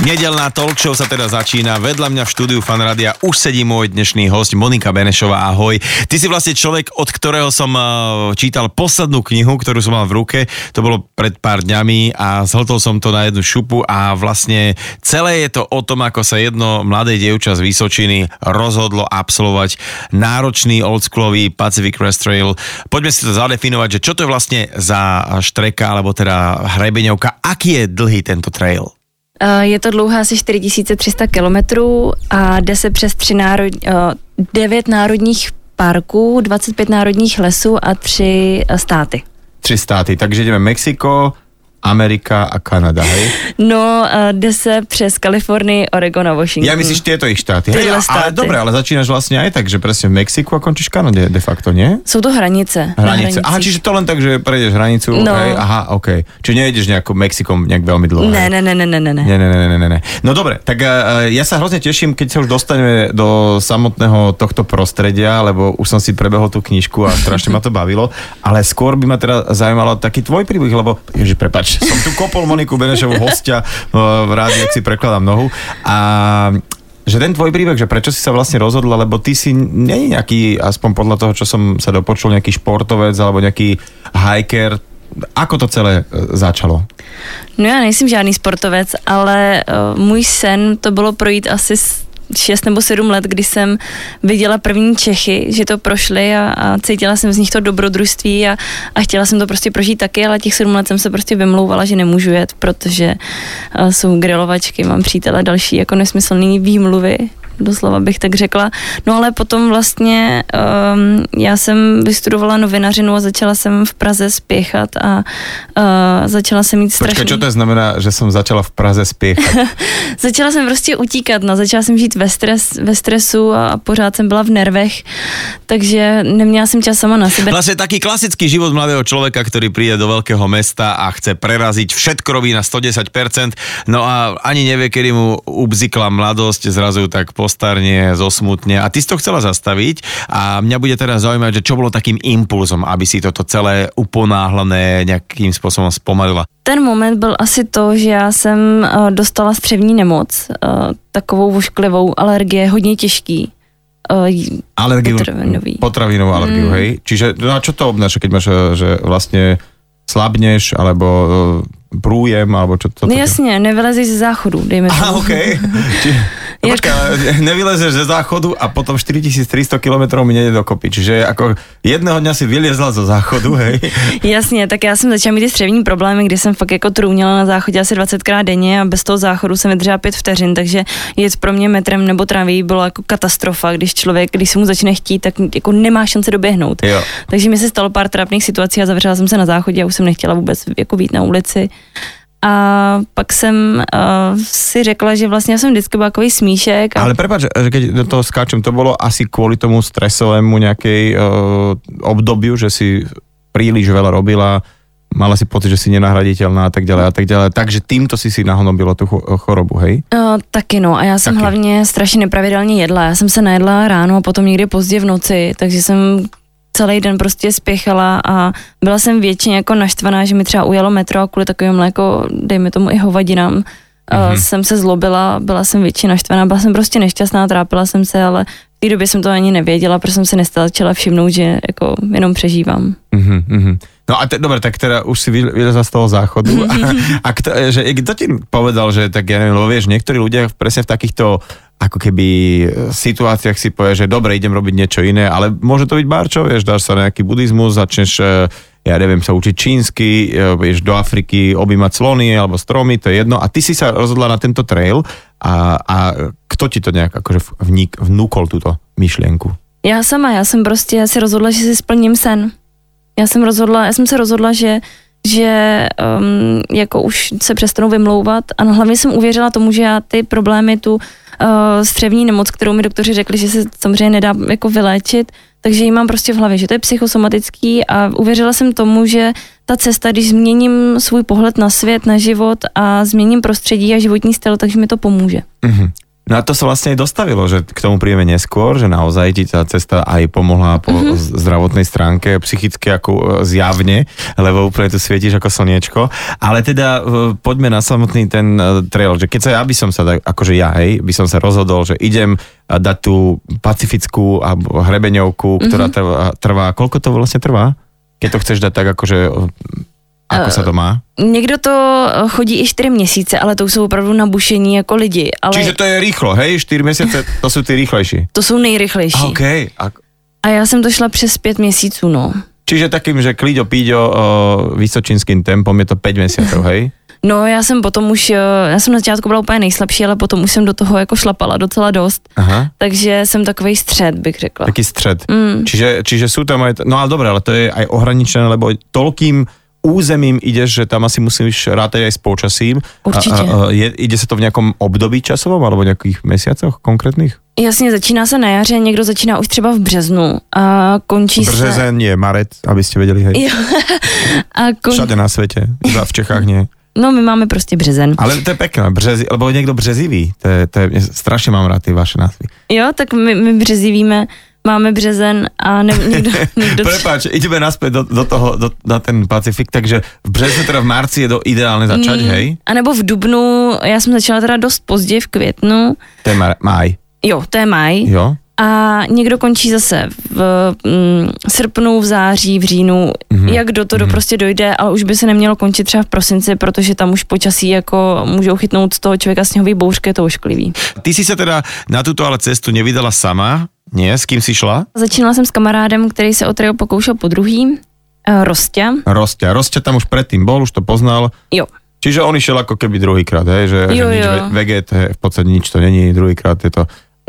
Nedelná talk show sa teda začína. Vedľa mňa v štúdiu Fanradia už sedí môj dnešný host Monika Benešová. Ahoj. Ty si vlastne človek, od ktorého som eh, čítal poslednú knihu, ktorú som mal v ruke. To bolo pred pár dňami a zhltol som to na jednu šupu a vlastne celé je to o tom, ako sa jedno mladé dievča z Vysočiny rozhodlo absolvovať náročný oldschoolový Pacific Crest Trail. Poďme si to zadefinovať, že čo to je vlastne za štreka, alebo teda hrebeňovka. Aký je dlhý tento trail? Eh, je to dlouhá asi 4300 kilometrů a jde se přes tři národ, 9 eh, národních parků, 25 národních lesů a tři eh, státy. Tři státy, takže jdeme Mexiko, Amerika a Kanada, hej? No, jde se přes Kalifornii, Oregon a Washington. Ja myslíš tieto ich štáty. Hej, ale dobre, ale začínaš vlastne aj tak, že presne v Mexiku a končíš v Kanade de facto, nie? Sú to hranice. Hranice. Aha, čiže to len tak, že prejdeš hranicu, no. hej, aha, OK. Čiže nejdeš nejakou Mexikom nejak veľmi dlho. Ne, ne, ne, ne, ne, ne. Ne, ne, ne, ne, ne. No dobre, tak uh, ja sa hrozne teším, keď sa už dostaneme do samotného tohto prostredia, lebo už som si prebehol tú knižku a strašne ma to bavilo, ale skôr by ma teda zaujímalo taký tvoj príbeh, lebo, ježi, prepač, som tu kopol Moniku Benešovú hostia v rádi, ak si prekladám nohu. A že ten tvoj príbeh, že prečo si sa vlastne rozhodla, lebo ty si nie nejaký, aspoň podľa toho, čo som sa dopočul, nejaký športovec alebo nejaký hiker, ako to celé e, začalo? No já nejsem žádný sportovec, ale uh, můj sen to bylo projít asi 6 nebo 7 let, kdy jsem viděla první Čechy, že to prošly a, a cítila jsem z nich to dobrodružství a, a chtěla jsem to prostě prožít taky, ale těch 7 let jsem se prostě vymlouvala, že nemůžu jet, protože uh, jsou grilovačky, mám přítele další jako nesmyslný výmluvy, doslova bych tak řekla. No ale potom vlastně um, já jsem vystudovala novinařinu a začala jsem v Praze spěchat a uh, začala jsem mít strašně... Počkej, čo to znamená, že jsem začala v Praze spěchat? začala jsem prostě utíkat, no, začala jsem žít ve, stres, ve stresu a pořád jsem byla v nervech, takže neměla jsem čas sama na sebe. Vlastně taký klasický život mladého člověka, který přijde do velkého mesta a chce preraziť, všetko robí na 110%, no a ani nevie, kedy mu ubzikla mladosť, zrazu tak po postarne, zosmutne a ty si to chcela zastaviť a mňa bude teda zaujímať, že čo bolo takým impulzom, aby si toto celé uponáhlené nejakým spôsobom spomalila. Ten moment byl asi to, že já jsem uh, dostala střevní nemoc, uh, takovou vošklivou alergie, hodně těžký. Uh, Alergiu, potravinový. potravinovú alergiu, mm. hej? Čiže no a čo to obnáša, keď máš, že vlastne slabneš, alebo průjem, alebo čo to? No jasně, nevylezíš ze záchodu, dejme tomu. Aha, okay. Či, no počká, nevylezeš ze záchodu a potom 4300 km mi nejde dokopy, čiže jako jedného dňa si vylezla zo záchodu, hej? Jasně, tak já jsem začala mít ty střevní problémy, kdy jsem fakt jako trůněla na záchodě asi 20 krát denně a bez toho záchodu jsem vydržela 5 vteřin, takže jet pro mě metrem nebo tráví bylo jako katastrofa, když člověk, když se mu začne chtít, tak jako nemá šanci doběhnout. Jo. Takže mi se stalo pár trapných situací a zavřela jsem se na záchodě a už jsem nechtěla vůbec jako být na ulici. A pak jsem uh, si řekla, že vlastně jsem vždycky byl takový smíšek. A... Ale prepáč, že keď do toho skáčem, to bylo asi kvůli tomu stresovému nějakej uh, obdobiu, že si príliš veľa robila, mala si pocit, že si nenahraditeľná a tak ďalej a tak ďalej. Takže týmto si si nahnobila tu chorobu, hej? Uh, taky no a já jsem taky. hlavně strašně nepravidelně jedla. Já jsem se najedla ráno a potom někdy pozdě v noci, takže jsem celý den prostě spěchala a byla jsem většině jako naštvaná, že mi třeba ujelo metro a kvůli takovým jako, dejme tomu i hovadinám, mm-hmm. jsem se zlobila, byla jsem většině naštvaná, byla jsem prostě nešťastná, trápila jsem se, ale v té době jsem to ani nevěděla, protože jsem si nestačila všimnout, že jako jenom přežívám. Mm-hmm. No a te, dobre, tak teda už si vylezla z toho záchodu. A, a kto, že, kto ti povedal, že tak ja neviem, lebo vieš, niektorí ľudia presne v takýchto ako keby e, situáciách si povie, že dobre, idem robiť niečo iné, ale môže to byť barčo, vieš, dáš sa nejaký buddhizmus, začneš, e, ja neviem, sa učiť čínsky, vieš, do Afriky objímať slony alebo stromy, to je jedno. A ty si sa rozhodla na tento trail a, a kto ti to nejak akože vník, vnúkol túto myšlienku? Já sama, já jsem prostě si rozhodla, že si splním sen. Já jsem rozhodla, já jsem se rozhodla, že že um, jako už se přestanou vymlouvat a hlavně jsem uvěřila tomu, že já ty problémy, tu střevní nemoc, kterou mi doktoři řekli, že se samozřejmě nedá jako vyléčit, takže ji mám prostě v hlavě, že to je psychosomatický a uvěřila jsem tomu, že ta cesta, když změním svůj pohled na svět, na život a změním prostředí a životní styl, takže mi to pomůže. Mm-hmm. No a to sa vlastne aj dostavilo, že k tomu príjeme neskôr, že naozaj ti tá cesta aj pomohla po mm-hmm. zdravotnej stránke, psychicky ako e, zjavne, lebo úplne tu svietíš ako slniečko. Ale teda e, poďme na samotný ten e, trail, že keď sa ja by som sa, akože ja, hej, by som sa rozhodol, že idem dať tú pacifickú alebo hrebeňovku, ktorá mm-hmm. trvá, trvá, koľko to vlastne trvá? Keď to chceš dať tak akože Ako se to má? Někdo to chodí i 4 měsíce, ale to jsou opravdu nabušení jako lidi. Ale... Čiže to je rýchlo, hej? 4 měsíce, to jsou ty rychlejší. To jsou nejrychlejší. A, okay. A... a já jsem to šla přes 5 měsíců, no. Čiže takým, že klíďo píďo o, vysočínským tempom je to 5 měsíců, hej? No já jsem potom už, já jsem na začátku byla úplně nejslabší, ale potom už jsem do toho jako šlapala docela dost. Aha. Takže jsem takový střed, bych řekla. Taký střed. Mm. Čiže, čiže jsou tam no ale dobré, ale to je aj ohraničené, lebo toľkým územím ideš, že tam asi musíš rátať aj s počasím. Určitě. A, a, je, ide se to v nějakom období časovom alebo nějakých měsících konkrétních? Jasně, začíná se na jaře, někdo začíná už třeba v březnu a končí Březen se... Březen je maret, abyste věděli, hej. Jo. a kon... Všade na světě, v Čechách nie. No, my máme prostě březen. Ale to je pekné, březi, alebo někdo březivý, to je, to je, strašně mám rád ty vaše názvy. Jo, tak my, my březivíme máme březen a ne, nikdo... nikdo Prepáč, ideme naspäť do, do toho, do, na ten Pacifik, takže v březnu, teda v marci je to ideálne začať, mm, hej? A nebo v dubnu, já jsem začala teda dost pozdě v květnu. To je maj. Jo, to je maj. Jo. A někdo končí zase v mm, srpnu, v září, v říjnu, mm-hmm. jak do toho mm-hmm. prostě dojde, ale už by se nemělo končit třeba v prosinci, protože tam už počasí jako můžou chytnout z toho člověka sněhový bouřky, je to ošklivý. Ty si se teda na tuto ale cestu nevydala sama, nie, s kým si šla? Začínala jsem s kamarádem, který se o trail pokoušel po druhý, uh, Rostia. Rostia, Rostia tam už predtým bol, už to poznal. Jo. Čiže on išiel ako keby druhýkrát, hej, že, jo, že nič jo. veget, hej, v podstate nič to není, druhýkrát je to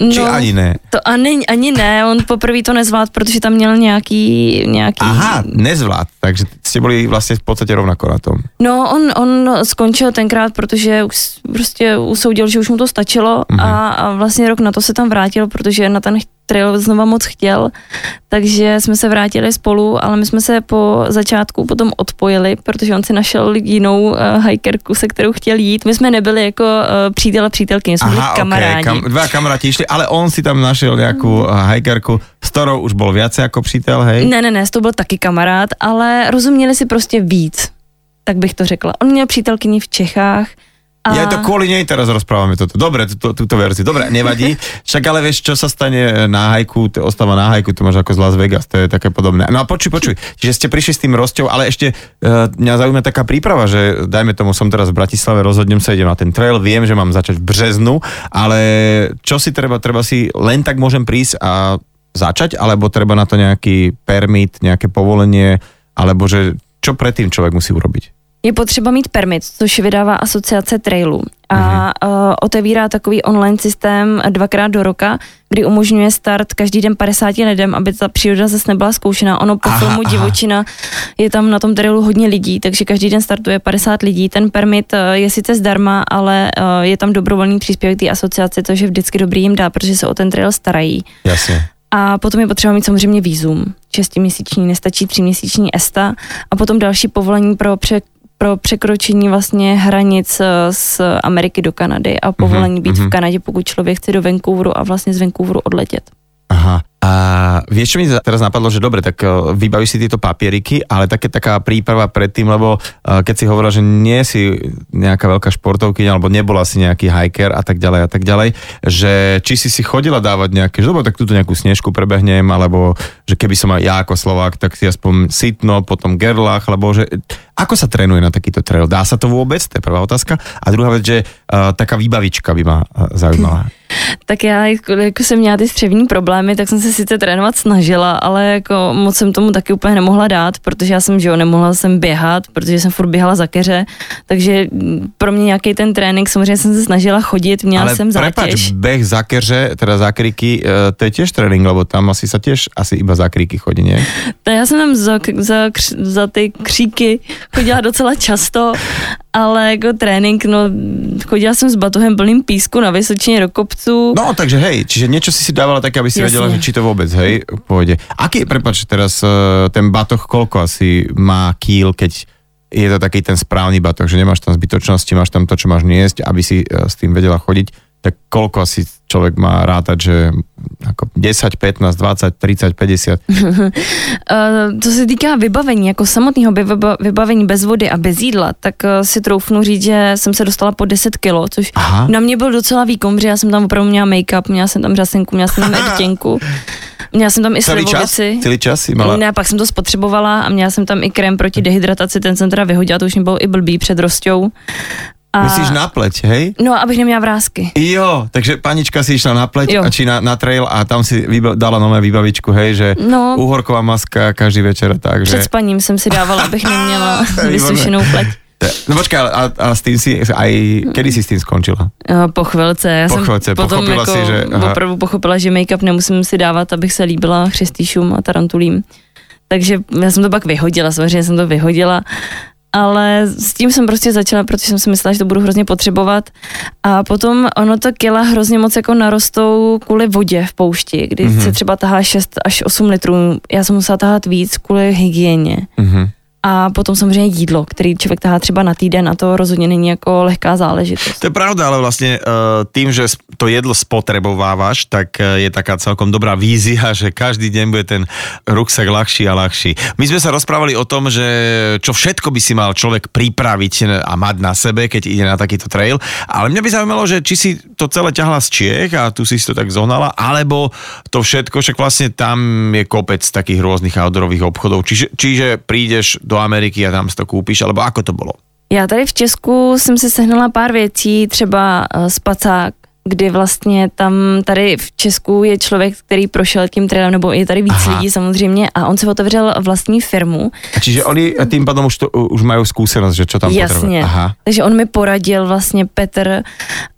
či no, ani ne? To ani, ani ne, on poprvé to nezvlád, protože tam měl nějaký... nějaký... Aha, nezvlád, takže jste byli vlastně v podstatě rovnako na tom. No, on, on skončil tenkrát, protože už prostě usoudil, že už mu to stačilo mm-hmm. a, a vlastně rok na to se tam vrátil, protože na ten trail znova moc chtěl, takže jsme se vrátili spolu, ale my jsme se po začátku potom odpojili, protože on si našel jinou uh, hikerku, se kterou chtěl jít. My jsme nebyli jako uh, přítel a přítelky, jsme Aha, byli kamarádi. Okay. Kam, dva kamaráti šli, ale on si tam našel nějakou uh, hikerku, s kterou už byl více jako přítel, hej? Ne, ne, ne, to byl taky kamarád, ale rozuměli si prostě víc, tak bych to řekla. On měl přítelkyni v Čechách, a... Ja to kvôli nej teraz rozprávame toto. Dobre, túto, túto verziu. Dobre, nevadí. Však ale vieš, čo sa stane na hajku, ostáva na hajku, to máš ako z Las Vegas, to je také podobné. No a počuj, počuj, čiže ste prišli s tým rosťou, ale ešte uh, mňa zaujíma taká príprava, že dajme tomu, som teraz v Bratislave, rozhodnem sa, idem na ten trail, viem, že mám začať v březnu, ale čo si treba, treba si len tak môžem prísť a začať, alebo treba na to nejaký permit, nejaké povolenie, alebo že čo predtým človek musí urobiť? Je potřeba mít permit, což vydává asociace trailů a uh, otevírá takový online systém dvakrát do roka, kdy umožňuje start každý den 50 lidem, aby ta příroda zase nebyla zkoušená. Ono po aha, filmu aha. Divočina je tam na tom trailu hodně lidí, takže každý den startuje 50 lidí. Ten permit uh, je sice zdarma, ale uh, je tam dobrovolný příspěvek té asociace, což je vždycky dobrý jim dá, protože se o ten trail starají. Jasně. A potom je potřeba mít samozřejmě výzum. Šestiměsíční, nestačí tříměsíční ESTA a potom další povolení pro pře- pro překročení vlastně hranic eh, z Ameriky do Kanady a povolení mm-hmm. být v mhm. Kanadě, pokud člověk chce do Vancouveru a vlastně z Vancouveru odletět. Aha. A vieš, čo mi teraz napadlo, že dobre, tak uh, vybavíš si tieto papieriky, ale také taká príprava predtým, lebo uh, keď si hovorila, že nie si nejaká veľká športovkyňa, alebo nebola si nejaký hiker a tak ďalej a tak ďalej, že či si si chodila dávať nejaké, že dobre, tak túto nejakú snežku prebehnem, alebo že keby som aj ja ako Slovák, tak si aspoň sitno, potom gerlach, alebo že ako sa trénuje na takýto trail? Dá sa to vôbec? To je prvá otázka. A druhá vec, že uh, taká výbavička by ma zaujímala. tak já, jako, jako jsem měla ty střevní problémy, tak jsem se sice trénovat snažila, ale jako moc jsem tomu taky úplně nemohla dát, protože já jsem, že jo, nemohla jsem běhat, protože jsem furt běhala za keře, takže pro mě nějaký ten trénink, samozřejmě jsem se snažila chodit, měla ale jsem zátěž. Prepač, beh za keře, teda za kriky, eh, to je těž trénink, lebo tam asi sa těž asi iba za kriky chodí, ne? Tak já jsem tam za, za, za ty kříky chodila docela často, ale jako trénink, no chodila jsem s batohem plným písku na Vysočině do kopcu. No, takže hej, čiže niečo si si dávala tak, aby si Jasne. vedela, že či to vôbec, hej, pôjde. Aký, prepáč, teraz uh, ten batoh koľko asi má kýl, keď je to taký ten správny batoh, že nemáš tam zbytočnosti, máš tam to, čo máš niesť, aby si uh, s tým vedela chodiť. Tak koľko asi človek má rátať, že ako 10, 15, 20, 30, 50? Uh, co se týká vybavení, jako samotného vybavení bez vody a bez jídla, tak uh, si troufnu říct, že jsem se dostala po 10 kilo, což Aha. na mě byl docela výkon, protože já jsem tam opravdu měla make-up, měla jsem tam řasenku, měla jsem tam rtěnku. Měla jsem tam i celý. Čas? Celý čas mala? Ne, pak jsem to spotřebovala a měla jsem tam i krém proti dehydrataci, ten jsem teda vyhodila, to už mi bylo i blbý před rostou. A... Myslíš na pleť, hej? No, abych neměla vrázky. Jo, takže panička si išla na pleť jo. a či na, na trail a tam si vyba- dala nové výbavičku, hej, že no, uhorková maska každý večer tak, Před spaním jsem si dávala, abych neměla vysušenou pleť. No počkej, a, a s tým si aj, kedy si s tým skončila? Po chvilce, já po chvilce, jsem potom jako si, že, aha. opravdu pochopila, že make-up nemusím si dávat, abych se líbila chřestýšům a tarantulím. Takže já jsem to pak vyhodila, samozřejmě jsem to vyhodila ale s tím jsem prostě začala, protože jsem si myslela, že to budu hrozně potřebovat. A potom ono to kila hrozně moc jako narostou kvůli vodě v poušti, kdy mm-hmm. se třeba tahá 6 až 8 litrů. Já jsem musela tahat víc kvůli hygieně. Mm-hmm a potom samozřejmě jídlo, který člověk tahá třeba na týden a to rozhodně není jako lehká záležitost. To je pravda, ale vlastně uh, tím, že to jedlo spotrebovávaš, tak uh, je taká celkom dobrá vízia, že každý den bude ten ruksak ľahší a ľahší. My jsme se rozprávali o tom, že čo všetko by si mal člověk připravit a mať na sebe, keď ide na takýto trail, ale mě by zaujímalo, že či si to celé ťahla z Čiech a tu si to tak zohnala, alebo to všetko, však vlastně tam je kopec takých různých outdoorových obchodov, čiže, čiže prídeš do Ameriky a tam si to koupíš, alebo ako to bylo? Já tady v Česku jsem si sehnala pár věcí, třeba uh, spacák, kdy vlastně tam tady v Česku je člověk, který prošel tím trailem, nebo je tady víc Aha. lidí samozřejmě a on se otevřel vlastní firmu. A čiže oni tím pádem už, to, už mají zkušenost, že čo tam Jasně, Aha. takže on mi poradil vlastně Petr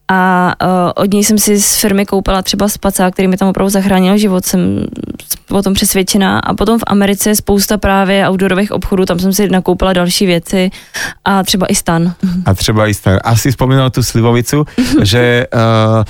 a uh, od něj jsem si z firmy koupila třeba spacák, který mi tam opravdu zachránil život, jsem o tom přesvědčená. A potom v Americe je spousta právě outdoorových obchodů, tam jsem si nakoupila další věci a třeba i stan. A třeba i stan. Asi vzpomínala tu slivovicu, že uh,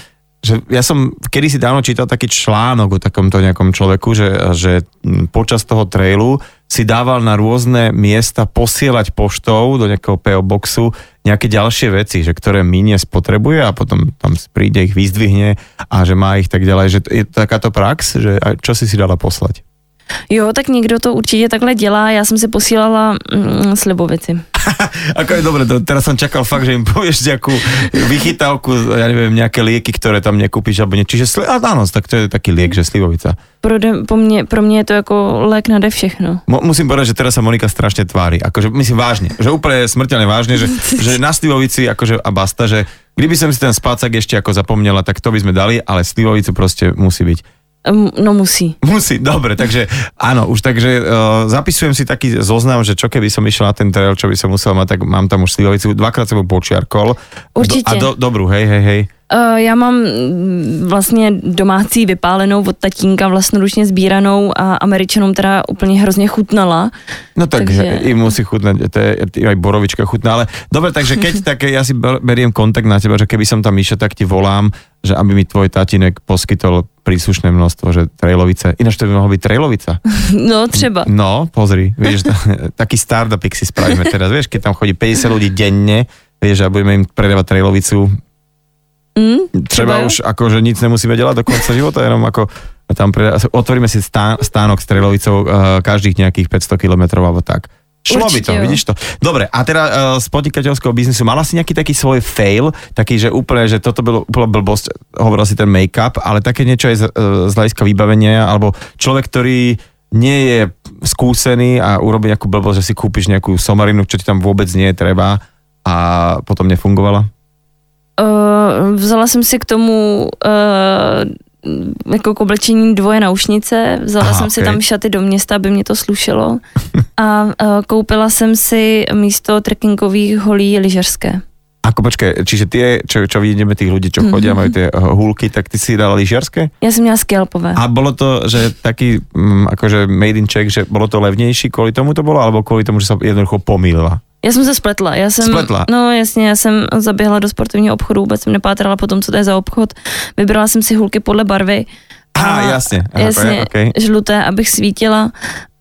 že ja som kedysi dávno čítal taký článok o takomto nejakom človeku, že, že počas toho trailu si dával na rôzne miesta posielať poštou do nejakého PO boxu nejaké ďalšie veci, že ktoré minie spotrebuje a potom tam príde ich vyzdvihne a že má ich tak ďalej. Že je to takáto prax, že čo si si dala poslať? Jo, tak někdo to určitě takhle dělá, já jsem si posílala mm, slibovici. Ako je dobre, to, teraz som čakal fakt, že im povieš nejakú vychytávku, ja neviem, nejaké lieky, ktoré tam nekúpiš, alebo nie. Čiže sli- áno, tak to je taký liek, že slivovica. Pro, de, po mne, pro mě je to jako lék nade všechno. Mo, musím povedať, že teraz sa Monika strašne tvári. Akože, myslím vážne, že úplne smrteľne vážne, že, že na slivovici akože a basta, že kdyby som si ten spácak ešte ako zapomnela, tak to by sme dali, ale slivovicu proste musí byť. No musí. Musí, dobre, takže áno, už takže uh, zapisujem si taký zoznam, že čo keby som išiel na ten trail, čo by som musel mať, tak mám tam už slivovicu, dvakrát som počiarkol. Určitě. Do, a do, dobrú, hej, hej, hej. Uh, já mám mm, vlastně domácí vypálenou od tatínka vlastnoručně sbíranou a američanům teda úplně hrozně chutnala. No tak takže... i musí chutnať, to je, aj borovička chutná, ale dobre, takže keď tak ja si beriem kontakt na teba, že keby som tam išiel, tak ti volám, že aby mi tvoj tatinek poskytol príslušné množstvo, že trailovice. Ináč to by mohlo byť trailovica. No, třeba. No, pozri, vieš, taký startupik si spravíme teraz, vieš, keď tam chodí 50 ľudí denne, vieš, a budeme im predávať trailovicu, Mm, třeba, třeba už akože nic nemusíme dělat do konce života, jenom ako tam pre, otvoríme si stán, stánok s trailovicou uh, každých nejakých 500 km alebo tak. Šlo by to, jo. vidíš to. Dobre, a teda uh, z podnikateľského biznisu, mala si nejaký taký svoj fail, taký, že úplne, že toto bylo úplne blbosť, hovoril si ten make-up, ale také niečo aj z, uh, z hľadiska vybavenia, alebo človek, ktorý nie je skúsený a urobí nejakú blbosť, že si kúpiš nejakú somarinu, čo ti tam vôbec nie je treba a potom nefungovala? Uh, vzala jsem si k tomu uh, jako k oblečení dvoje naušnice, vzala Aha, jsem okay. si tam šaty do města, aby mě to slušelo a uh, koupila jsem si místo trekkingových holí lyžařské. Ako počkej, čiže tie, čo, čo vidíme tých ľudí, čo chodia, mm-hmm. majú tie húlky, tak ty si dala lyžiarske? Ja som měla skelpové. A bolo to, že taký, um, akože made in Czech, že bolo to levnější, kvôli tomu to bolo, alebo kvôli tomu, že sa jednoducho pomýlila? Já jsem se spletla. Já jsem, spletla? No jasně, já jsem zaběhla do sportovního obchodu, vůbec jsem nepátrala po tom, co to je za obchod. Vybrala jsem si hulky podle barvy. A, ah, jasně. Aha, jasně, okay. žluté, abych svítila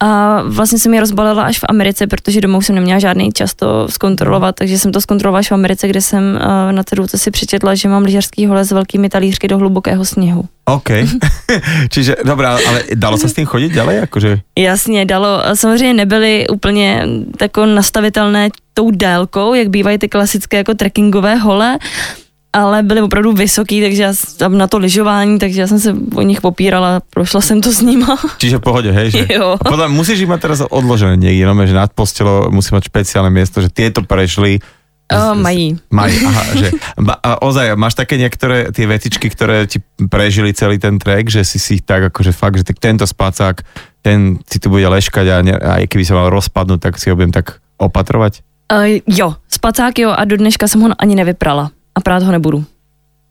A vlastně jsem je rozbalila až v Americe, protože doma už jsem neměla žádný čas to zkontrolovat, takže jsem to zkontrolovala až v Americe, kde jsem uh, na cedulce si přečetla, že mám lyžařský hole s velkými talířky do hlubokého sněhu. OK. Čiže, dobrá, ale dalo se s tím chodit ďalej? Jakože... Jasně, dalo. Samozřejmě nebyly úplně tako nastavitelné tou délkou, jak bývají ty klasické jako trekkingové hole, ale byly opravdu vysoký, takže já tam na to lyžování, takže já jsem se o nich popírala, prošla jsem to s nima. Čiže v pohodě, hej? Že... Jo. A potom musíš ich mať teraz odložené niekde, no, že nad postelou musí mať špeciálne miesto, že tieto prešli. O, mají. Mají, aha, že, a ozaj, máš také niektoré tie vecičky, ktoré ti prežili celý ten trek, že si si tak akože fakt, že tak tento spacák, ten si tu bude leškať a, ne, a keby sa mal rozpadnúť, tak si ho budem tak opatrovať? Uh, jo, spacák jo a do dneška jsem ho ani nevyprala a prát ho nebudu.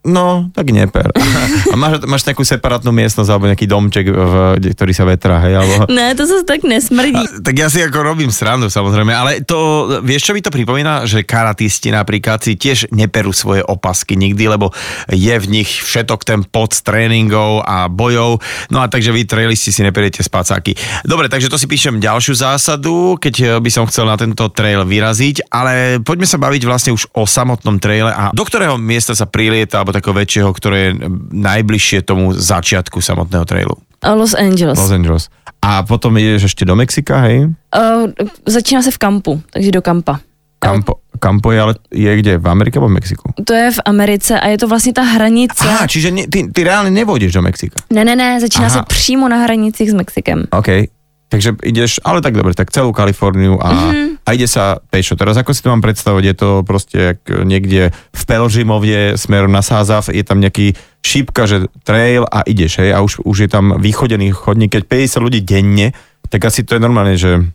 No, tak neper. A máš, máš takú separátnu miestnosť alebo nejaký domček, v, ktorý sa vetrá, hej? Alebo... Ne, to zase tak nesmrdí. A, tak ja si ako robím srandu samozrejme, ale to, vieš čo mi to pripomína, že karatisti napríklad si tiež neperú svoje opasky nikdy, lebo je v nich všetok ten pod tréningov a bojov, no a takže vy trailisti si neperiete spacáky. Dobre, takže to si píšem ďalšiu zásadu, keď by som chcel na tento trail vyraziť, ale poďme sa baviť vlastne už o samotnom traile a do ktorého miesta sa prilieta, alebo takého väčšieho, ktoré je najbližšie tomu začiatku samotného trailu. Los Angeles. Los Angeles. A potom ideš ešte do Mexika, hej? Uh, začíná se v kampu, takže do kampa. Kampo, kampo je ale je kde? V Amerike alebo v Mexiku? To je v Americe a je to vlastně ta hranice. Aha, čiže ty, ty reálne nevodíš do Mexika. Ne, ne, ne, začíná Aha. se přímo na hranicích s Mexikem. OK. Takže ideš, ale tak dobre, tak celú Kaliforniu a, mm-hmm. a ide sa pešo. Teraz ako si to mám predstavovať, je to proste jak niekde v Pelžimovie smerom na Sázav, je tam nejaký šípka, že trail a ideš, hej, a už, už je tam východený chodník, keď 50 ľudí denne, tak asi to je normálne, že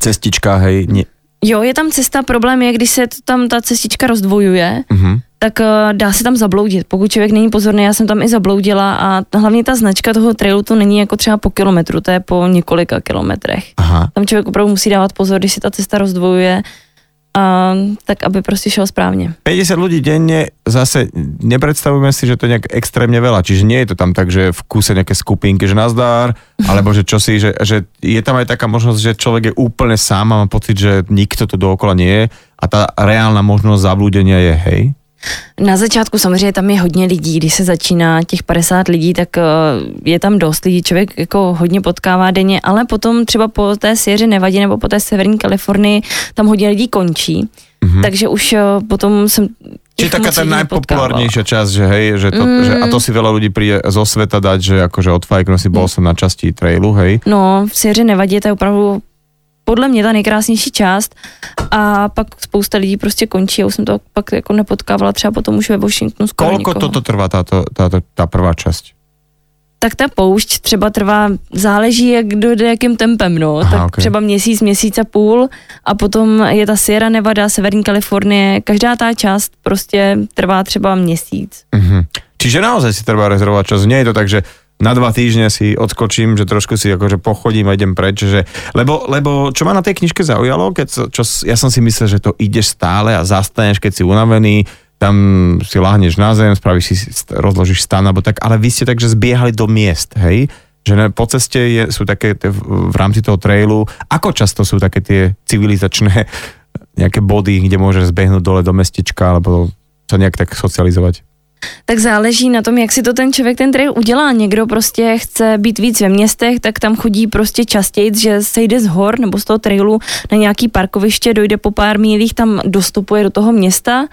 cestička, hej, nie, Jo, je tam cesta, problém je, když se tam ta cestička rozdvojuje, uh-huh. Tak uh, dá se tam zabloudit. Pokud člověk není pozorný, já jsem tam i zabloudila a hlavně ta značka toho trailu to není jako třeba po kilometru, to je po několika kilometrech. Aha. Tam člověk opravdu musí dávat pozor, když se ta cesta rozdvojuje, a, tak aby prostě šel správně. 50 ľudí denne, zase nepredstavujeme si, že to je nejak extrémne veľa, čiže nie je to tam tak, že v kúse nejaké skupinky, že nazdár, alebo že čosi, že, že je tam aj taká možnosť, že človek je úplne sám a má pocit, že nikto tu dookola nie je a tá reálna možnosť zablúdenia je, hej? Na začátku samozřejmě tam je hodně lidí, když se začíná těch 50 lidí, tak eh, je tam dost lidí, člověk jako hodně potkává denně, ale potom třeba po té Sierře Nevadě nebo po té severní Kalifornii tam hodně lidí končí, mm-hmm. takže už eh, potom jsem ich taká tá lidí najpopulárnejšia časť, že hej, že to, mm. že, a to si veľa ľudí príde zo sveta dať, že akože odfajknú si, bol som na časti trailu, hej. No, v Sierře Nevadě to je opravdu podle mě ta nejkrásnější část a pak spousta lidí prostě končí a už jsem to pak jako nepotkávala třeba potom už ve Washingtonu skoro nikoho. toto trvá táto, táto, tá prvá časť? tak ta poušť třeba trvá, záleží jak jde jakým tempem, no, Aha, tak ok. třeba měsíc, měsíc a půl a potom je ta Sierra Nevada, Severní Kalifornie, každá ta část prostě trvá třeba měsíc. Mhm. Čiže naozaj si treba rezervovať čas. Nie je to tak, že na dva týždne si odskočím, že trošku si akože pochodím a idem preč, že, lebo, lebo čo ma na tej knižke zaujalo, keď, čo, ja som si myslel, že to ideš stále a zastaneš, keď si unavený, tam si láhneš na zem, spravíš si, rozložíš stan, alebo tak, ale vy ste takže zbiehali do miest, hej? Že ne, po ceste je, sú také tie, v, v rámci toho trailu, ako často sú také tie civilizačné nejaké body, kde môžeš zbehnúť dole do mestečka, alebo sa nejak tak socializovať? Tak záleží na tom, jak si to ten člověk ten trail udělá. Někdo prostě chce být víc ve městech, tak tam chodí prostě častěji, že sejde z hor nebo z toho trailu na nějaký parkoviště, dojde po pár mílích, tam dostupuje do toho města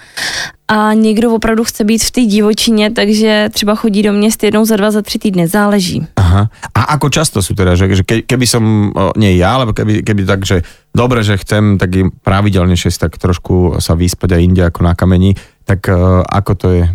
a někdo opravdu chce být v té divočině, takže třeba chodí do měst jednou za dva, za tři týdny, záleží. Aha. A ako často sú teda, že, že ke, keby o, nie ja, ale keby, keby tak, že dobre, že chcem tak pravidelnejšie tak trošku sa vyspať aj inde ako na kameni, tak uh, ako to je?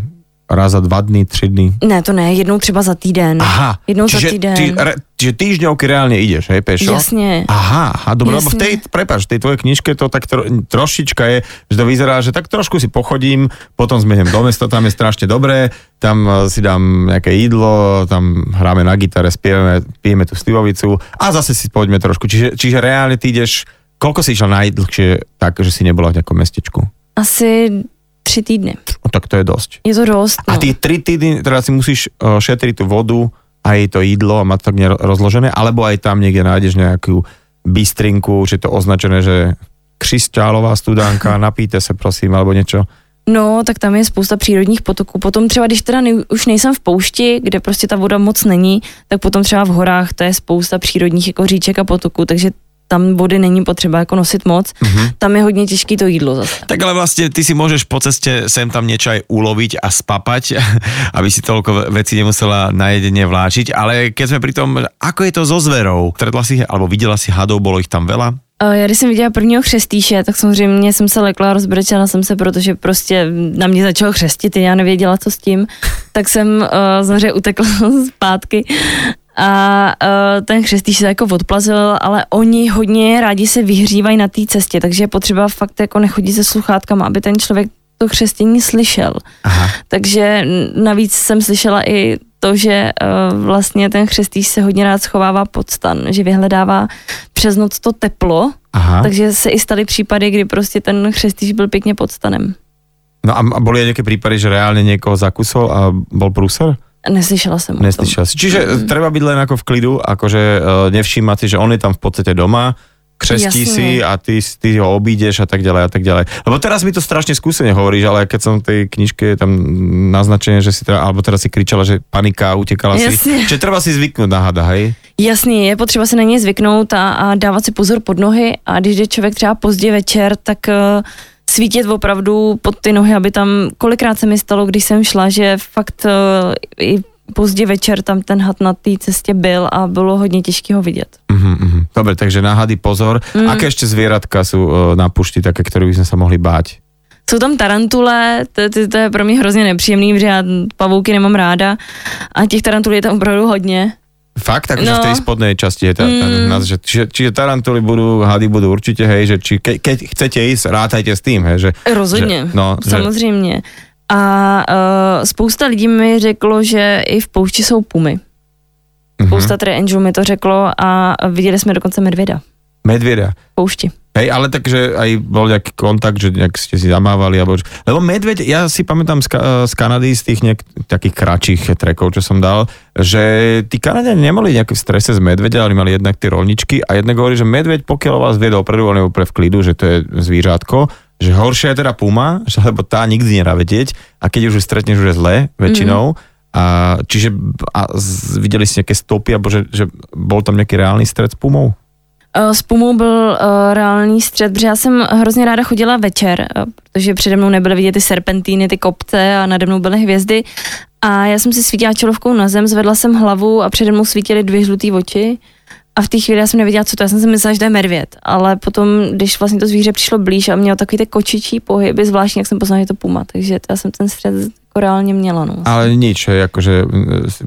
Raz za dva dny, tři dny? Ne, to ne, jednou třeba za týden. Aha, Jednou čiže, za týden. Ty, re, čiže týždňovky reálne ideš, hej, pešo? Jasne. Aha, aha, dobre, lebo v tej, prepáč, v tej tvojej knižke to tak tro, trošička je, že to vyzerá, že tak trošku si pochodím, potom zmehnem do mesta, tam je strašne dobré, tam eh, si dám nejaké jídlo, tam hráme na gitare, spievame, pijeme tú slivovicu a zase si poďme trošku. Čiže, čiže reálne ty ideš, koľko si išiel najdlhšie tak, že si nebola v nejakom mestečku? Asi tři týdny. No, tak to je dosť. Je to dost. A no. ty tri týdny, teda si musíš eh, šetriť tú vodu aj to jídlo a má to tak rozložené, alebo aj tam niekde nájdeš nejakú bystrinku, že je to označené, že křišťálová studánka, napíte se prosím, alebo niečo. No, tak tam je spousta přírodních potoků. Potom třeba, když teda nej, už nejsem v poušti, kde prostě ta voda moc není, tak potom třeba v horách to je spousta přírodních jako říček a potoků, takže tam vody není potřeba jako nosit moc, mm-hmm. tam je hodně těžký to jídlo zase. Tak ale vlastně ty si můžeš po cestě sem tam něco aj uloviť a spapať, aby si toľko vecí nemusela na jedenie vláčiť, ale keď jsme pri tom, ako je to so zverou? Stretla si, alebo viděla si hadov, bolo ich tam veľa? Já když jsem viděla prvního křestýše, tak samozřejmě jsem se lekla, rozbrečela jsem se, protože prostě na mě začalo křestit, já nevěděla, co s tím, tak jsem uh, samozřejmě utekla zpátky a uh, ten křestýš se jako odplazil, ale oni hodně rádi se vyhřívají na té cestě, takže je potřeba fakt jako nechodit se sluchátkama, aby ten člověk to křestění slyšel. Aha. Takže navíc jsem slyšela i to, že uh, vlastně ten křestýš se hodně rád schovává pod stan, že vyhledává přes noc to teplo, Aha. takže se i staly případy, kdy prostě ten křestýš byl pěkně pod stanem. No a byly nějaké případy, že reálně někoho zakusol a byl průser? Neslyšela jsem Neslyšela si. Čiže mm. treba byť len ako v klidu, akože uh, nevšímať si, že on je tam v podstate doma, křestí Jasne. si a ty, ty ho obídeš a tak ďalej a tak ďalej. Lebo teraz mi to strašne skúsene hovoríš, ale keď som v tej knižke tam naznačené, že si teda, alebo teraz si kričala, že panika, utekala Jasne. si. Že treba si zvyknout na hada, hej? Jasně, je potřeba se na něj zvyknout a, a dávat si pozor pod nohy a když jde člověk třeba pozdě večer, tak uh, svítit opravdu pod ty nohy, aby tam, kolikrát se mi stalo, když jsem šla, že fakt uh, i pozdě večer tam ten had na té cestě byl a bylo hodně těžké ho vidět. Mm-hmm. Mhm. Dobre, takže na hady pozor. Mm. Aké ještě zvěratka jsou uh, na pušti, také, které bychom se mohli bát? Jsou tam tarantule, to, to, to je pro mě hrozně nepříjemný, protože já pavouky nemám ráda a těch tarantulů je tam opravdu hodně. Fakt? Takže no. v tej spodnej časti je tá, mm. tá, že, čiže, čiže tarantuly budú, hady budú určite, hej, že či ke, keď chcete ísť, rátajte s tým, hej, že... Rozhodně, že, no, samozřejmě. Že... A uh, spousta lidí mi řeklo, že i v poušti jsou pumy. Mm-hmm. Spousta tedy Angel mi to řeklo a viděli jsme dokonce medvěda. Medvěda? Poušti. Hej, ale takže aj bol nejaký kontakt, že nejak ste si zamávali, alebo... Lebo medveď, ja si pamätám z, z Kanady, z tých nejak, takých kratších trekov, čo som dal, že tí Kanadiani nemali nejaké strese z medveďa, ale mali jednak tie rolničky a jednak hovorí, že medveď, pokiaľ vás vie dopredu, on je úplne v klidu, že to je zvířátko, že horšia je teda puma, že, lebo tá nikdy nedá vedieť a keď už stretneš, už je zle väčšinou, mm. A, čiže a z, videli ste nejaké stopy, alebo že, že bol tam nejaký reálny stret s pumou? Eh, s Pumou byl uh, reálný střed, protože já jsem hrozně ráda chodila večer, uh, protože přede mnou nebyly vidět ty serpentíny, ty kopce a nade mnou byly hvězdy. A já jsem si svítila čelovkou na zem, zvedla jsem hlavu a přede mnou svítily dvě žluté oči. A v té chvíli já jsem nevěděla, co to já jsem si myslela, že to je medvěd. Ale potom, když vlastně to zvíře přišlo blíž a mělo takový ty kočičí pohyby, zvláštní, jak jsem poznala, že je to puma. Takže já jsem ten střed jako reálně měla. No. Ale nič, jakože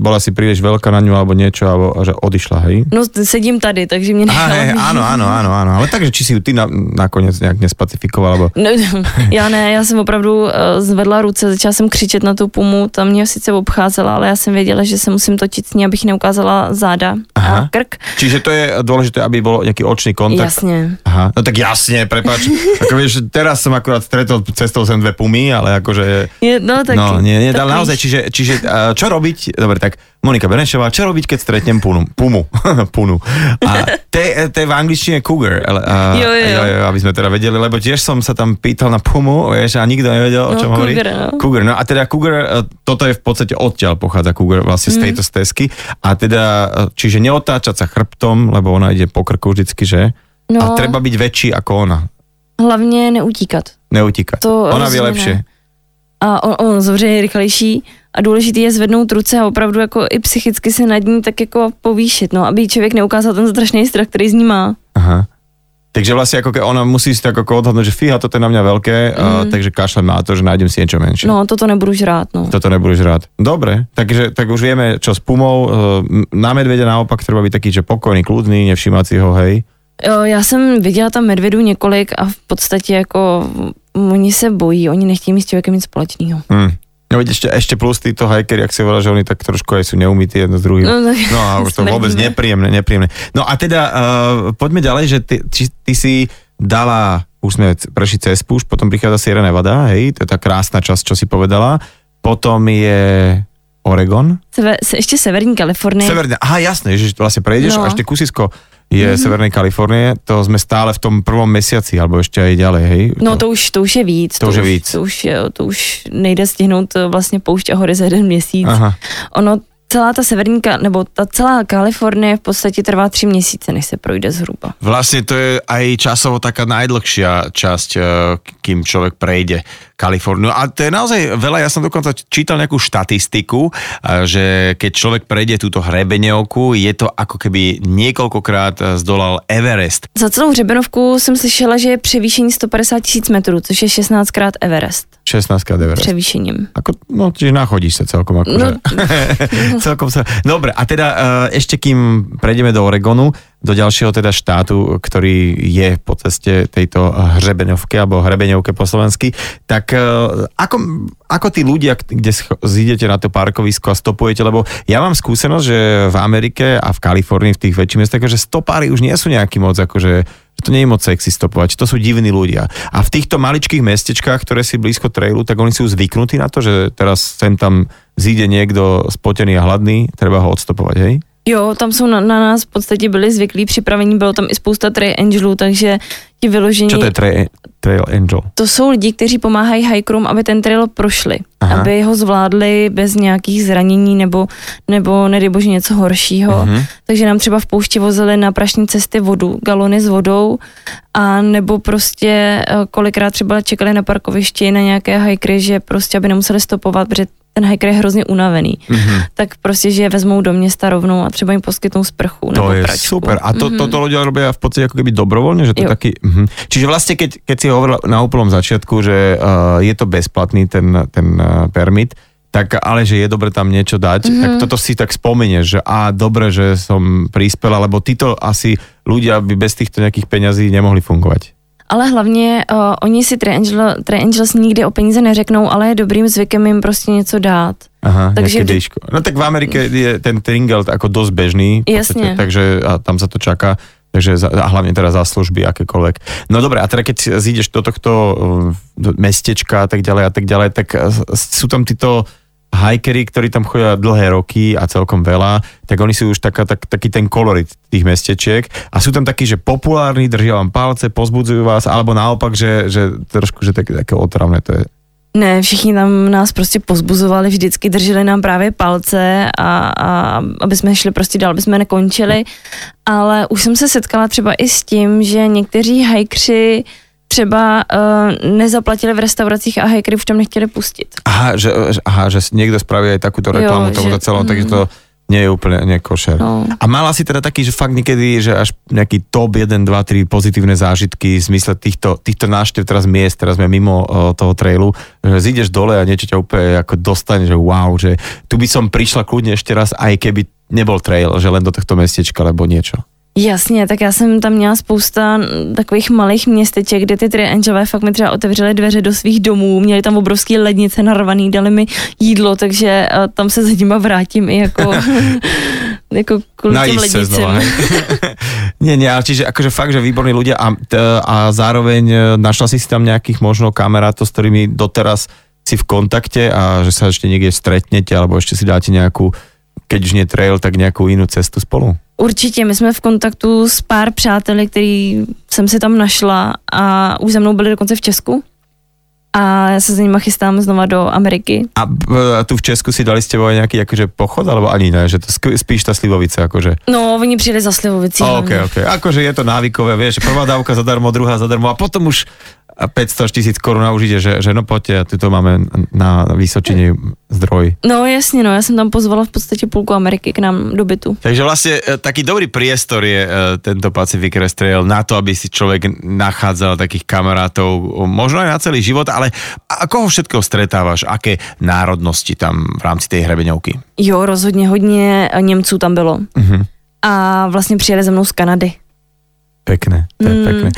bola si príliš veľká na ňu alebo niečo, alebo že odišla, hej? No sedím tady, takže mě nechala. Hej, áno, áno, áno, áno, ale takže či si ju ty na, nakonec nějak nespacifikoval, alebo... No, já ne, já jsem opravdu uh, zvedla ruce, začala jsem křičet na tu pumu, tam mě sice obcházela, ale já jsem věděla, že se musím točit s ní, abych neukázala záda Aha. a krk. Čiže to je důležité, aby byl nějaký očný kontakt. Jasně. Aha, no tak jasně, prepač. Ako vieš, teraz som akurát stretol cestou sem dve pumy, ale akože... Je, no tak... No, nie, nie, ale naozaj, čiže, čiže čo robiť, dobre, tak Monika Benešová, čo robiť, keď stretnem punu? Pumu. punu. A to je v angličtine cougar. Uh, jo, jo, jo. jo, aby sme teda vedeli, lebo tiež som sa tam pýtal na pumu, vieš, a nikto nevedel, o čom no, hovorí. Cougar, no. cougar, no a teda cougar, e, toto je v podstate odtiaľ pochádza cougar, vlastne z mm. tejto stezky. A teda, e, čiže neotáčať sa chrbtom, lebo ona ide po krku vždycky, že? No. A treba byť väčší ako ona. Hlavně neutíkat. Neutíkat. To ona vie lepšie. A on, on zavře je rychlejší a důležité je zvednout ruce a opravdu jako i psychicky se nad ní tak jako povýšit, no, aby člověk neukázal ten strašný strach, který z ní má. Aha. Takže vlastně jako ona musí si tak jako odhadnout, že fíha, toto je na mě velké, mm. uh, takže kašlem na to, že najdem si něco menší. No, toto nebudu žrát, no. Toto nebudu žrát. Dobre, takže tak už víme, čo s pumou. Uh, na medvědě naopak třeba být taký, že pokojný, kludný, nevšímat si ho, hej. Jo, já jsem viděla tam medvědů několik a v podstatě jako oni se bojí, oni nechtějí mít s člověkem nic společného. Hmm. No ešte, ešte plus títo hajkeri, jak si hovorila, že oni tak trošku aj sú neumytí jedno s druhým. No, no, no a už to vôbec nepríjemné, nepríjemné. No a teda uh, poďme ďalej, že ty, ty, ty si dala, už sme prešli cez púšť, potom prichádza Sierra Nevada, hej, to je tá krásna časť, čo si povedala. Potom je Oregon? Sever, se, ještě severní Kalifornie. Severné, aha jasné, že vlastne prejdeš No. a ešte kusisko je mm-hmm. Severnej Kalifornie, to sme stále v tom prvom mesiaci, alebo ešte aj ďalej, hej? No to už, to už je víc. To už je víc. To už, je, to už nejde stihnout eh, vlastně poušť a hory za jeden měsíc. Aha. Ono, celá ta severní, nebo ta celá Kalifornie v podstatě trvá tři měsíce, než se projde zhruba. Vlastne to je aj časovo taká najdlhšia časť, eh, kým človek prejde Kaliforniu. A to je naozaj veľa, ja som dokonca čítal nejakú štatistiku, eh, že keď človek prejde túto hrebeňovku, je to ako keby niekoľkokrát eh, zdolal Everest. Za celou hřebenovku jsem slyšela, že je převýšení 150 tisíc metrů, což je 16 krát Everest 16 krát Everest. převýšením. Ako, no, čiže nachodíš sa celkom akože. No, celkom sa... Dobre, a teda uh, ešte kým prejdeme do Oregonu, do ďalšieho teda štátu, ktorý je po ceste tejto hrebeňovke alebo hrebeňovke po slovensky, tak uh, ako, ako tí ľudia, kde zídete na to parkovisko a stopujete, lebo ja mám skúsenosť, že v Amerike a v Kalifornii, v tých väčších mestách, že stopári už nie sú nejaký moc akože že to nie je moc sexy stopovať, to sú divní ľudia. A v týchto maličkých mestečkách, ktoré si blízko trailu, tak oni sú zvyknutí na to, že teraz sem tam zíde niekto spotený a hladný, treba ho odstopovať, hej? Jo, tam jsou na, na nás v podstatě byli zvyklí, připravení, bylo tam i spousta triangelů, takže ti vyložení... Čo to je tra- Trail Angel? To jsou lidi, kteří pomáhají hikerům, aby ten trail prošli, Aha. Aby ho zvládli bez nějakých zranění nebo, nebo nedej bože něco horšího. Mhm. Takže nám třeba v poušti vozili na prašní cesty vodu, galony s vodou a nebo prostě eh, kolikrát třeba čekali na parkovišti na nějaké hikery, že prostě aby nemuseli stopovat, protože ten hiker je hrozně unavený. Mhm. Tak prostě, že je vezmou do města rovnou a třeba jim poskytnou sprchu nebo To je pračku. super. A to, Mhm. toto ľudia robia v podstate ako keby dobrovoľne, že to Jo. taký... Mhm. Čiže vlastne, keď, keď si hovorila na úplnom začiatku, že uh, je to bezplatný ten, ten uh, permit, tak ale že je dobre tam niečo dať, Mhm. tak toto si tak spomenieš, že a dobre, že som prispela, lebo títo asi ľudia by bez týchto nejakých peňazí nemohli fungovať. Ale hlavně uh, oni si Triangel, Triangels nikdy o peníze neřeknou, ale je dobrým zvykem jim prostě něco dát. Aha, Takže dejško. No tak v Amerike je ten tringel ako dosť bežný. v podstate, Jasne. Takže a tam sa to čaká. Takže za, a hlavne teda za služby akékoľvek. No dobre, a teda keď si zídeš do tohto uh, do mestečka a tak ďalej a tak ďalej, tak uh, sú tam títo hikery, ktorí tam chodia dlhé roky a celkom veľa, tak oni sú už taká, tak, taký ten kolorit tých mestečiek a sú tam takí, že populárni, držia vám palce, pozbudzujú vás, alebo naopak, že, že trošku, že také, také otravné to je. Ne, všichni tam nás prostě pozbuzovali, vždycky drželi nám právě palce a, a aby jsme šli prostě dál, aby jsme nekončili, ale už jsem se setkala třeba i s tím, že někteří hajkři třeba uh, nezaplatili v restauracích a hajkry už tam nechtěli pustit. Aha, že, aha, že niekto spraví aj takúto reklamu Jo, tomuto že- celom, takže to nie je úplne nekošer. No. A mala si teda taký, že fakt niekedy, že až nejaký top 1, 2, 3 pozitívne zážitky v zmysle týchto, týchto návštev teraz miest, teraz sme mimo uh, toho trailu, že zídeš dole a niečo ťa úplne ako dostane, že wow, že tu by som prišla kľudne ešte raz, aj keby nebol trail, že len do tohto mestečka, alebo niečo. Jasně, tak já jsem tam měla spousta takových malých městeček, kde ty triangelové fakt mi třeba otevřely dveře do svých domů, měli tam obrovský lednice narvaný, dali mi jídlo, takže eh, tam se za nima vrátím i jako, jako kvůli těm znova, lednicím. hej? nie, nie, ale čiže akože fakt, že výborní ľudia a, a zároveň e, našla si si tam nejakých možno kamarátov, s ktorými doteraz si v kontakte a že sa ešte niekde stretnete alebo ešte si dáte nejakú, keď už nie trail, tak nejakú inú cestu spolu? Určitě, my jsme v kontaktu s pár přáteli, který jsem si tam našla a už za mnou byli dokonce v Česku. A já se s nimi chystám znova do Ameriky. A, a tu v Česku si dali s tebou aj nejaký akože pochod, alebo ani ne, že to spíš tá slivovica, akože. No, oni přijeli za Slivovicí. Oh, OK. OK. Akože je to návykové, vieš, prvá dávka zadarmo, druhá zadarmo a potom už 500 až tisíc korun a už ide, že, že no poďte, a tu to máme na Vysočine zdroj. No jasně, no, já jsem tam pozvala v podstatě půlku Ameriky k nám do bytu. Takže vlastne e, taký dobrý priestor je e, tento Pacific Crest Trail na to, aby si človek nachádzal takých kamarátov, o, možno aj na celý život, ale a koho všetkého stretávaš, aké národnosti tam v rámci tej hrebeňovky? Jo, rozhodně hodně Němců tam bylo. Mhm. A vlastně přijeli za mnou z Kanady. Pekné, to je Mm. pekné.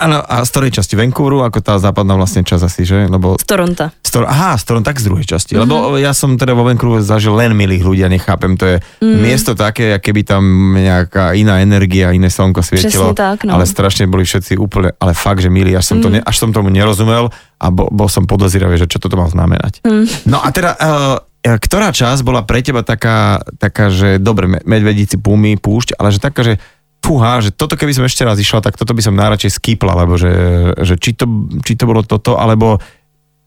Áno, a z ktorej časti? Vancouveru, ako tá západná vlastne časť asi, že? Lebo Z Toronto. z Tor- aha, z Toronto, tak z druhej časti. Mm-hmm. Lebo ja som teda vo Vancouveru zažil len milých ľudí a nechápem, to je mm. miesto také, ako keby tam nejaká iná energia, iné slnko svietilo. Přesně tak, no. Ale strašne boli všetci úplne, ale fakt, že milí, až som, to ne, až som tomu nerozumel a bo, bol som podozíravý, že čo toto má znamenať. Mm. No a teda, uh, ktorá časť bola pre teba taká, taká že dobre, medvedíci, pumy, púšť, ale že taká, že fúha, že toto keby som ešte raz išla, tak toto by som najradšej skýpla, lebo že, že či, to, či to bolo toto, alebo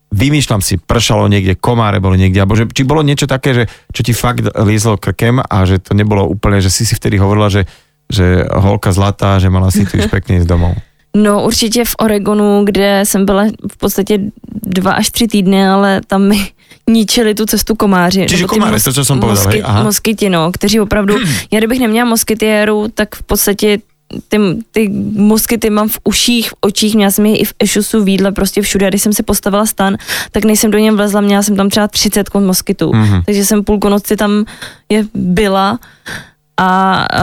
vymýšľam si, pršalo niekde, komáre boli niekde, alebo že, či bolo niečo také, že čo ti fakt lízlo krkem a že to nebolo úplne, že si si vtedy hovorila, že, že holka zlatá, že mala si tu pekne ísť domov. No určitě v Oregonu, kde jsem byla v podstatě dva až tři týdny, ale tam mi ničili tu cestu komáři. Čiže komáři, mos- to, co jsem povedal, mosky, Moskyty, no, kteří opravdu, já kdybych neměla moskytiéru, tak v podstatě ty, ty moskyty mám v uších, v očích, měla jsem je i v ešusu, v jídle, prostě všude. A když jsem si postavila stan, tak než jsem do něm vlezla, měla jsem tam třeba 30 moskytů. Mm-hmm. Takže jsem půlku noci tam je byla a,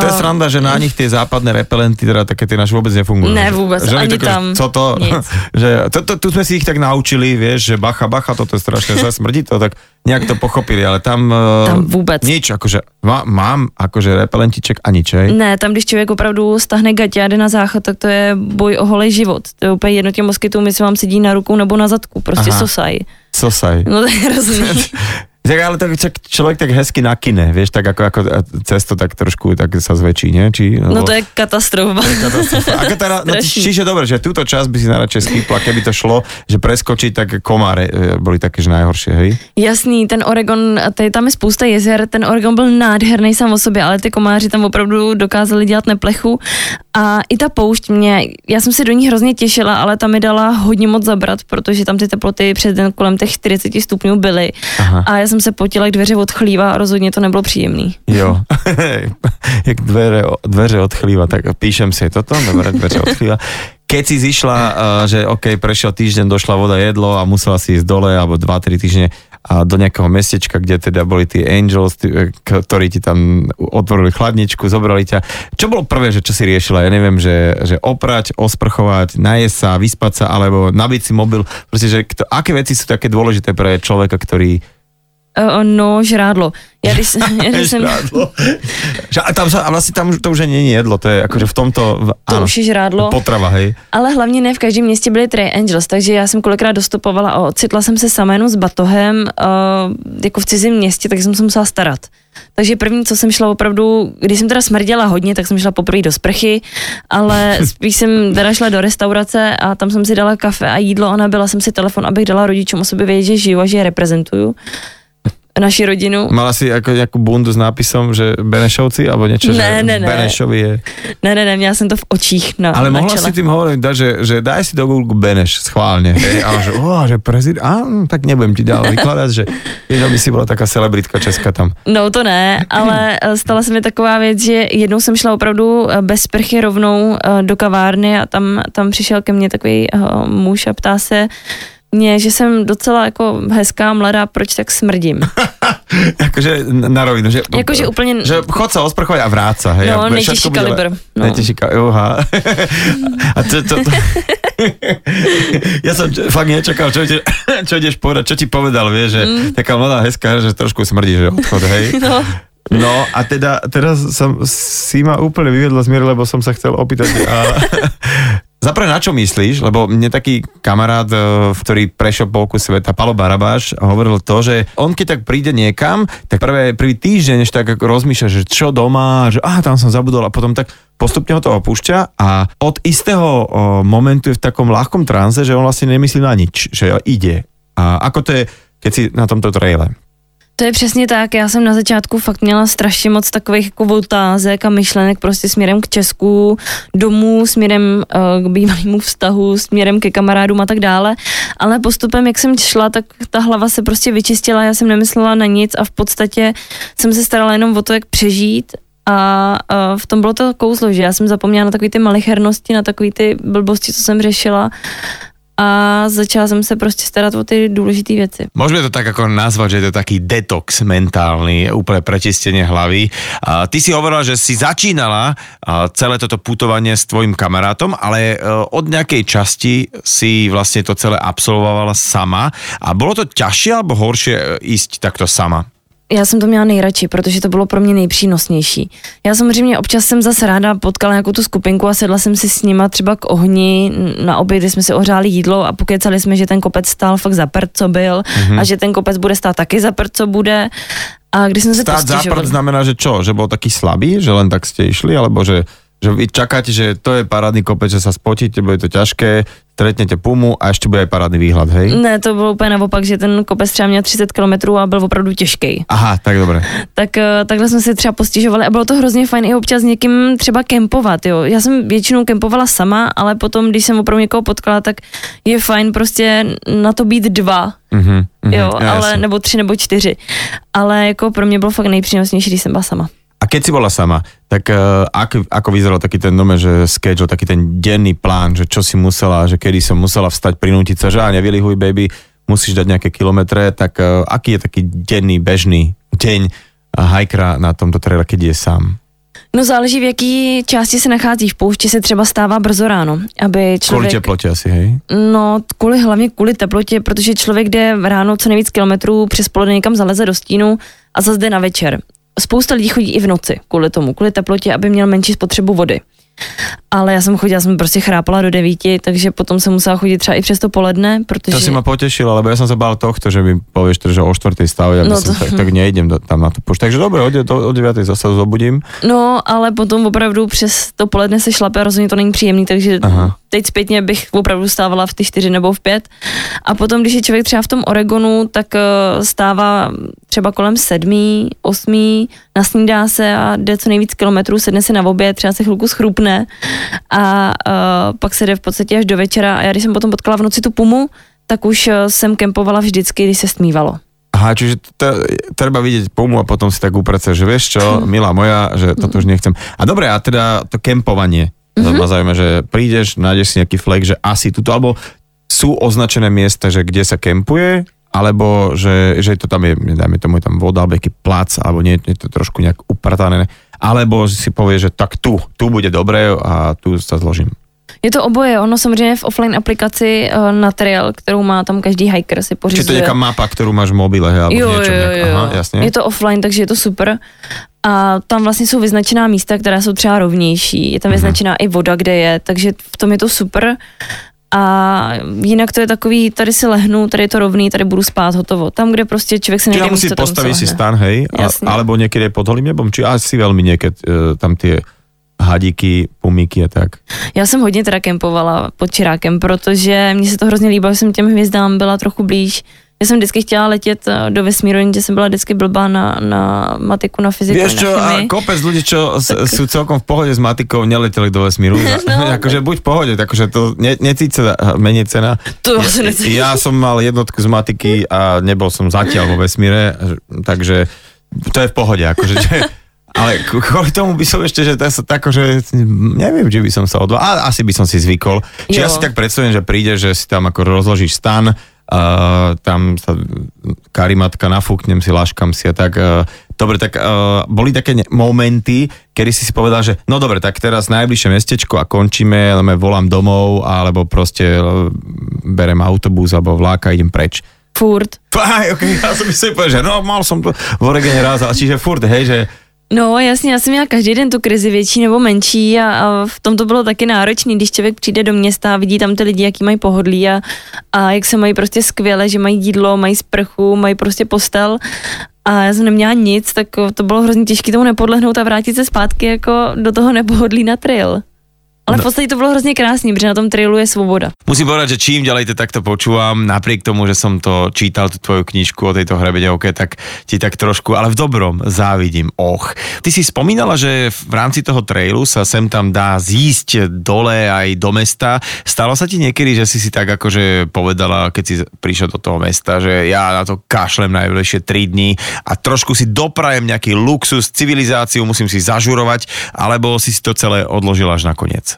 to je sranda, že na nich tie západné repelenty, teda také tie naše vôbec nefungujú. Ne, vôbec, že ani také, tam. Co to? že, to, to, tu sme si ich tak naučili, vieš, že bacha, bacha, toto je strašne zle, smrdí to, tak nejak to pochopili, ale tam, e, tam vůbec. nič, akože má, mám akože repelentiček a nič, hej? Ne, tam když člověk opravdu stahne gatě a jde na záchod, tak to je boj o holej život. To je úplně jedno těm moskytům, jestli vám sedí na rukou nebo na zadku, prostě Aha. sosaj. Sosaj. No to je hrozný. Tak ale tak človek tak hezky nakine, vieš, tak ako, ako cesto tak trošku tak sa zväčší, nie? Či, no to je katastrofa. To je katastrofa. Ako teda, no, čiže dobre, že túto časť by si najradšej skýpla, keby to šlo, že preskočiť, tak komáre e, boli také, že najhoršie, hej? Jasný, ten Oregon, tady, tam je spousta jezer, ten Oregon byl nádherný sám o sobě, ale ty komáři tam opravdu dokázali dělat neplechu a i ta poušť mě, já jsem se do ní hrozně těšila, ale tam mi dala hodně moc zabrat, protože tam ty teploty před den kolem těch 40 stupňů byly Aha. a já jsem se potila, jak dveře odchlívá a rozhodně to nebylo příjemný. Jo, jak dveře, dveře odchlíva, tak píšem si toto, dobre, dveře odchlíva. Keď si zišla, že OK, prešiel týždeň, došla voda, jedlo a musela si ísť dole, alebo 2-3 týždne a do nejakého mestečka, kde teda boli tí Angels, tí, e, ktorí ti tam otvorili chladničku, zobrali ťa. Čo bolo prvé, že čo si riešila? Ja neviem, že, že oprať, osprchovať, najesť sa, vyspať sa, alebo nabiť si mobil. Proste, že kto, aké veci sú také dôležité pre človeka, ktorý Uh, no, žrádlo. Ja když, ja když jsem... žrádlo. a, tam a vlastně tam to už není jedlo, to je akože v tomto... V, to áno, už je žrádlo. Potrava, hej. Ale hlavně ne v každém městě byly Trey Angels, takže já jsem kolikrát dostupovala a ocitla jsem se sama jenom s batohem uh, jako v cizím městě, tak jsem se musela starat. Takže první, co jsem šla opravdu, když jsem teda smrděla hodně, tak jsem šla poprvé do sprchy, ale spíš jsem teda šla do restaurace a tam jsem si dala kafe a jídlo a nabila jsem si telefon, abych dala rodičům o sobě vědět, že žiju a že je reprezentuju naši rodinu. Mala si ako nejakú bundu s nápisom, že Benešovci, alebo niečo, ne, že ne, ne. Benešovi je... Ne, ne, ne, měla jsem to v očích na Ale na mohla čele. si tým hovoriť, že, že daj si do Google Beneš, schválne. Hej, a že, oh, že prezident, a, hm, tak nebudem ti ďalej vykladať, že vieš, aby si bola taká celebritka česká tam. No to ne, ale eh, stala se mi taková věc, že jednou jsem šla opravdu eh, bez sprchy rovnou eh, do kavárny a tam, tam přišel ke mně takový muž a ptá se, mě, že jsem docela jako hezká, mladá, proč tak smrdím. jakože na rovinu, že... Jakože úplně... Že chod sa osprchovať a vráca, hej. No, nejtěžší kalibr. No. Nejtěžší kalibr, A to, to, to... ja som fakt nečakal, čo, ide, čo ideš povedať, čo ti povedal, vieš, že mm. taká mladá hezká, že trošku smrdí, že odchod, hej. No. No a teda teraz som si ma úplne vyvedla z miery, lebo som sa chcel opýtať, a, Zaprvé na čo myslíš? Lebo mne taký kamarát, e, ktorý prešiel polku sveta, Palo Barabáš, hovoril to, že on keď tak príde niekam, tak prvé, prvý týždeň ešte tak rozmýšľa, že čo doma, že aha, tam som zabudol a potom tak postupne ho to opúšťa a od istého o, momentu je v takom ľahkom transe, že on vlastne nemyslí na nič, že ide. A ako to je, keď si na tomto traile? To je přesně tak, já jsem na začátku fakt měla strašně moc takových jako otázek a myšlenek prostě směrem k Česku, domů, směrem uh, k bývalému vztahu, směrem ke kamarádům a tak dále, ale postupem, jak jsem šla, tak ta hlava se prostě vyčistila, já jsem nemyslela na nic a v podstatě jsem se starala jenom o to, jak přežít. A uh, v tom bylo to kouzlo, že já jsem zapomněla na takové ty malichernosti, na takové ty blbosti, co jsem řešila a začala jsem se prostě starat o ty důležité věci. Můžeme to tak jako nazvat, že je to taký detox mentálny, úplně prečistenie hlavy. A ty si hovorila, že si začínala celé toto putovanie s tvojim kamarátom, ale e, od nejakej časti si vlastne to celé absolvovala sama. A bolo to ťažšie alebo horšie e, ísť takto sama? Já jsem to měla nejradši, protože to bylo pro mě nejpřínosnější. Já samozřejmě občas jsem zase ráda potkala nějakou tu skupinku a sedla jsem si s nima třeba k ohni na oběd, kdy jsme si ohřáli jídlo a pokecali jsme, že ten kopec stál fakt za prd, co byl mm-hmm. a že ten kopec bude stát taky za prd, co bude. A když jsem se Stát za prd znamená, že čo? Že bol taký slabý, že len tak ste išli, alebo že že vy čakáte, že to je parádny kopec, že sa spotíte, bude to ťažké, stretnete pumu a ještě bude parádny výhled, hej? Ne, to bylo úplně naopak, že ten kopec třeba měl 30 km a byl opravdu těžký. Aha, tak dobré. Tak eh, takhle jsme se třeba postižovali a bylo to hrozně fajn i občas někým třeba kempovat, jo. Já jsem většinou kempovala sama, ale potom, když jsem opravdu někoho potkala, tak je fajn prostě na to být dva, mm-hmm, jo, ja, ale, jasný. nebo tři nebo čtyři. Ale jako pro mě bylo fakt nejpřínosnější, když jsem byla sama. A keď si bola sama, tak uh, ako, ako vyzeral taký ten dome, že schedule, taký ten denný plán, že čo si musela, že kedy som musela vstať, prinútiť sa, že a nevylihuj baby, musíš dať nejaké kilometre, tak uh, aký je taký denný, bežný deň hajkra na tomto traile, keď je sám? No záleží, v jaký části se nachází. V poušti se třeba stává brzo ráno, aby člověk... Kvůli teplotě asi, hej? No, kvůli, hlavně kvůli teplotě, protože člověk jde ráno co nejvíc kilometrů, přes poledne někam zaleze do stínu a zase jde na večer spousta lidí chodí i v noci kvůli tomu, kvůli teplotě, aby měl menší spotřebu vody. Ale já jsem chodila, jsem prostě chrápala do devíti, takže potom jsem musela chodit třeba i přes to poledne, protože... To si ma potešila, lebo já jsem se bál tohto, že mi pověš, že o čtvrtý stav, ja no to... tak, tak nejdem do, tam na to pošť. Takže dobré, od, od 9. zase zobudím. No, ale potom opravdu přes to poledne se šlape rozhodně to není příjemný, takže Aha. teď zpětně bych opravdu stávala v ty čtyři nebo v pět. A potom, když je člověk třeba v tom Oregonu, tak eh, stává třeba kolem sedmí, osmí, nasnídá se a jde co nejvíc kilometrů, sedne se na oběd, třeba se chvilku schrupne a uh, pak se jde v podstatě až do večera a já když jsem potom potkala v noci tu pumu, tak už uh, jsem kempovala vždycky, když se stmívalo. Aha, čiže t- treba vidieť pumu a potom si tak upracať, že vieš čo, milá moja, že toto už nechcem. A dobre, a teda to kempovanie. Mm-hmm. Ma zaujíma, že prídeš, nájdeš si nejaký flek, že asi tuto, alebo sú označené miesta, že kde sa kempuje, alebo že, že to tam je, dajme tomu, je tam voda, alebo nejaký plac, alebo nie, je to trošku nejak upratané alebo si povie, že tak tu, tu bude dobré a tu sa zložím. Je to oboje, ono samozřejmě v offline aplikaci uh, na trail, kterou má tam každý hiker si pořizuje. Či to je nějaká mapa, kterou máš v mobile, he, jo, jo, jo, Aha, jasně. Je to offline, takže je to super. A tam vlastně jsou vyznačená místa, která jsou třeba rovnější. Je tam mhm. vyznačená uh-huh. i voda, kde je, takže v tom je to super. A jinak to je takový, tady si lehnu, tady je to rovný, tady budu spát, hotovo. Tam, kde prostě člověk se nejde musí postavit si stan, hej? A, alebo někde pod holým nebom, či asi velmi někde uh, tam ty hadíky, pumíky a tak. Já jsem hodně teda kempovala pod Čirákem, protože mně se to hrozně líbilo, že jsem těm hvězdám byla trochu blíž já jsem vždycky chtěla letět eh, do vesmíru, jenže jsem byla vždycky blbá na, na matiku, na fyziku, Vieš čo, na a kopec ľudí, čo tak... sú celkom v pohode s matikou, neleteli do vesmíru. no. akože buď v pohode, takže to ne, necíce menej cena. To ja, ja som mal jednotku z matiky a nebol som zatiaľ vo vesmíre, takže to je v pohode, akože, že, ale kvôli tomu by som ešte, že to tak, že neviem, či by som sa odval, ale asi by som si zvykol. Či ja si tak predstavím, že príde, že si tam ako rozložíš stan, uh, tam sa karimatka nafúknem si, láškam si a tak. Uh, dobre, tak uh, boli také momenty, kedy si si povedal, že no dobre, tak teraz najbližšie mestečko a končíme, ale volám domov, alebo proste uh, berem autobus alebo vláka a idem preč. Furt. Aj, okay, ja som si povedal, že no mal som to v Oregene raz, čiže furt, hej, že No jasně, já jsem měla každý den tu krizi větší nebo menší a, a v tom to bylo taky náročný, když člověk přijde do města a vidí tam ty lidi, jaký mají pohodlí a, a jak se mají prostě skvěle, že mají jídlo, mají sprchu, mají prostě postel a já jsem neměla nic, tak to bylo hrozně těžké tomu nepodlehnout a vrátit se zpátky jako do toho nepohodlí na trail. Ale v no. podstate to bolo hrozne krásne, protože na tom trailu je svoboda. Musím povedať, že čím ďalej to takto počúvam, napriek tomu, že som to čítal, tú tvoju knižku o tejto hrebeňovke, tak ti tak trošku, ale v dobrom závidím. Och. Ty si spomínala, že v rámci toho trailu sa sem tam dá zísť dole aj do mesta. Stalo sa ti niekedy, že si si tak akože povedala, keď si prišiel do toho mesta, že ja na to kašlem najbližšie 3 dní a trošku si doprajem nejaký luxus, civilizáciu, musím si zažurovať, alebo si si to celé odložila až nakoniec?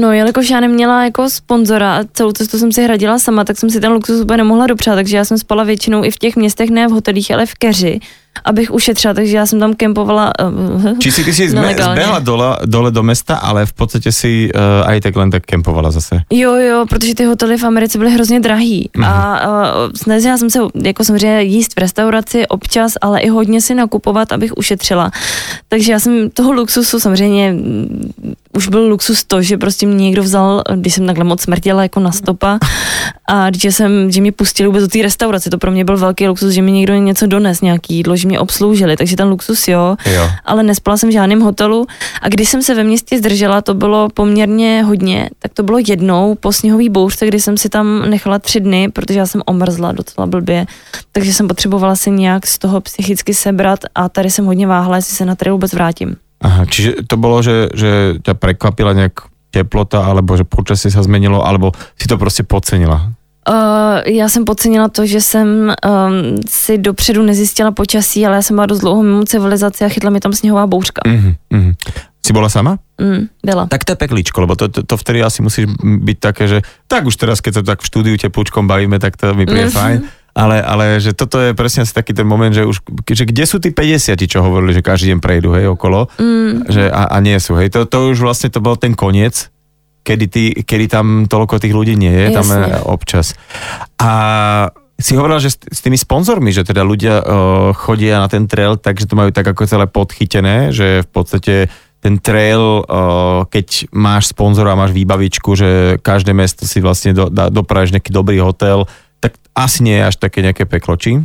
No, jelikož já neměla jako sponzora a celou cestu jsem si hradila sama, tak jsem si ten luxus úplně nemohla dopřát, takže já jsem spala většinou i v těch městech, ne v hotelích, ale v keři, abych ušetřila, takže já jsem tam kempovala uh, Či si ty si zme, nelegálně. zbehla dole, dole do mesta, ale v podstatě si uh, aj tak len tak kempovala zase. Jo, jo, protože ty hotely v Americe byly hrozně drahý Mhm. a uh, snažila jsem se jako samozřejmě jíst v restauraci občas, ale i hodně si nakupovat, abych ušetřila. Takže já jsem toho luxusu samozřejmě mm, už byl luxus to, že prostě mě někdo vzal, když jsem takhle moc smrtěla jako na stopa a že jsem, že mě pustili vůbec do té restaurace, to pro mě byl velký luxus, že mi někdo něco dones, nějaký jídlo, že mě obsloužili, takže ten luxus jo, Jo. ale nespala jsem v žádném hotelu a když jsem se ve městě zdržela, to bylo poměrně hodně, tak to bylo jednou po sněhový bouřce, kdy jsem si tam nechala tři dny, protože já jsem omrzla docela blbě, takže jsem potřebovala si nějak z toho psychicky sebrat a tady jsem hodně váhala, jestli se na tady vůbec vrátím. Aha, čiže to bolo, že, že ťa prekvapila nejak teplota, alebo že počasie sa zmenilo, alebo si to prostě podcenila? Uh, já jsem podcenila to, že jsem um, si dopředu nezjistila počasí, ale já jsem byla dost dlouho mimo civilizaci a chytla mi tam sněhová bouřka. Mhm, mhm. Si bola sama? Mm, byla. Tak to je pekličko, lebo to, to, to vtedy asi musíš byť také, že tak už teraz, keď sa tak v štúdiu teplúčkom bavíme, tak to mi príde Mhm. fajn. Ale, ale že toto je presne asi taký ten moment, že už, že kde sú tí 50, čo hovorili, že každý deň prejdú, hej, okolo, Mm, že a, a nie sú, hej, to, to už vlastne to bol ten koniec, kedy, ty, kedy tam toľko tých ľudí nie je, tam Jasne. je občas. A si hovorila, že s, s tými sponzormi, že teda ľudia uh, chodia na ten trail, takže to majú tak ako celé podchytené, že v podstate ten trail, uh, keď máš sponzora a máš výbavičku, že každé mesto si vlastne do, da, dopravíš nejaký dobrý hotel, tak asi nie je až také nejaké peklo, či?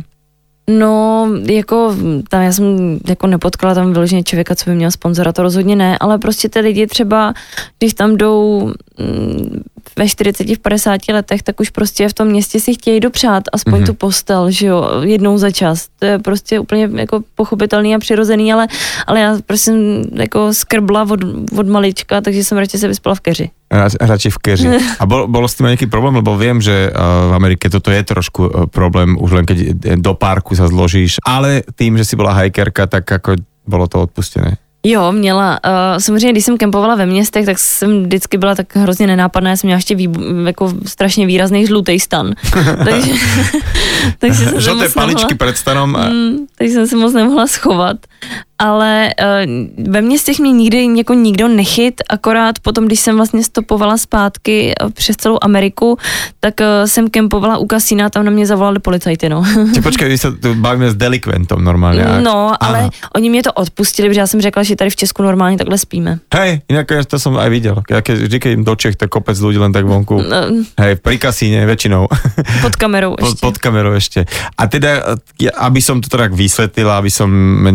No, jako tam já jsem jako nepotkala tam vyloženě člověka, co by měl sponzora, to rozhodně ne, ale prostě ty lidi třeba, když tam jdou mm, ve 40, v 50 letech, tak už prostě v tom městě si chtějí dopřát aspoň Mhm. mm-hmm. tu postel, že jo, jednou za čas. To je prostě úplně jako pochopitelný a přirozený, ale, ale já prostě jsem jako skrbla od, od malička, takže jsem radši se vyspala v keři. Ra- radšej v keži. A bol, bolo s tým aj nejaký problém, lebo viem, že uh, v Amerike toto je trošku uh, problém, už len keď eh, do parku sa zložíš, ale tým, že si bola hajkerka, tak ako bolo to odpustené. Jo, měla. Uh, samozřejmě, když jsem kempovala ve městech, tak jsem vždycky byla tak hrozně nenápadná. Já jsem měla ještě výbu, jako strašně výrazný žlutý stan. takže, takže jsem moc paličky nemohla, pred stanom a mm, takže jsem se moc nemohla schovat. Ale uh, ve městech mě nikdy jako nikdo nechyt, akorát potom, když jsem vlastně stopovala zpátky eh, přes celou Ameriku, tak uh, jsem kempovala u kasína, tam na mě zavolali policajty, no. Či počkaj, my sa tu bavíme s delikventom normálne. ak- No, ale Aha. oni mě to odpustili, protože já jsem řekla, že tady v Česku normálně takhle spíme. Hej, inak ja to som aj videl. Ja keď, vždy, keď im do Čech, tak kopec ľudí len tak vonku. No, Hej, pri kasíne väčšinou. pod kamerou pod, ještě. pod kamerou ešte. A teda, aby som to tak vysvetlila, aby som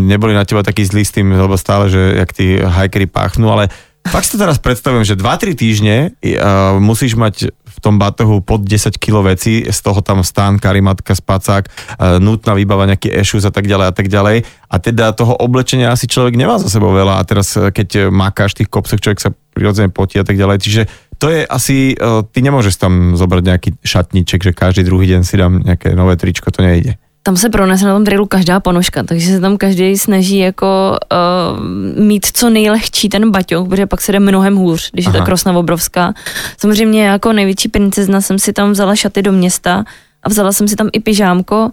neboli na teba taký zlý s tým, lebo stále, že jak tí hajkery páchnú, ale fakt si to teraz predstavujem, že 2-3 týždne uh, musíš mať v tom batohu pod 10 kg veci, z toho tam stán, karimatka, spacák, uh, nutná výbava, nejaký ešus a tak ďalej a tak ďalej. A teda toho oblečenia asi človek nemá za sebou veľa a teraz eh, keď makáš tých kopcoch, človek sa prirodzene potí a tak ďalej. Čiže to je asi, uh, ty nemôžeš tam zobrať nejaký šatníček, že každý druhý deň si dám nejaké nové tričko, to nejde. Tam se pronese na tom trailu každá ponožka, takže se tam každý snaží jako uh, mít co nejlehčí ten baťoch, protože pak se jde mnohem hůř, když je Aha. ta krosna obrovská. Samozřejmě jako největší princezna jsem si tam vzala šaty do města a vzala jsem si tam i pyžámko,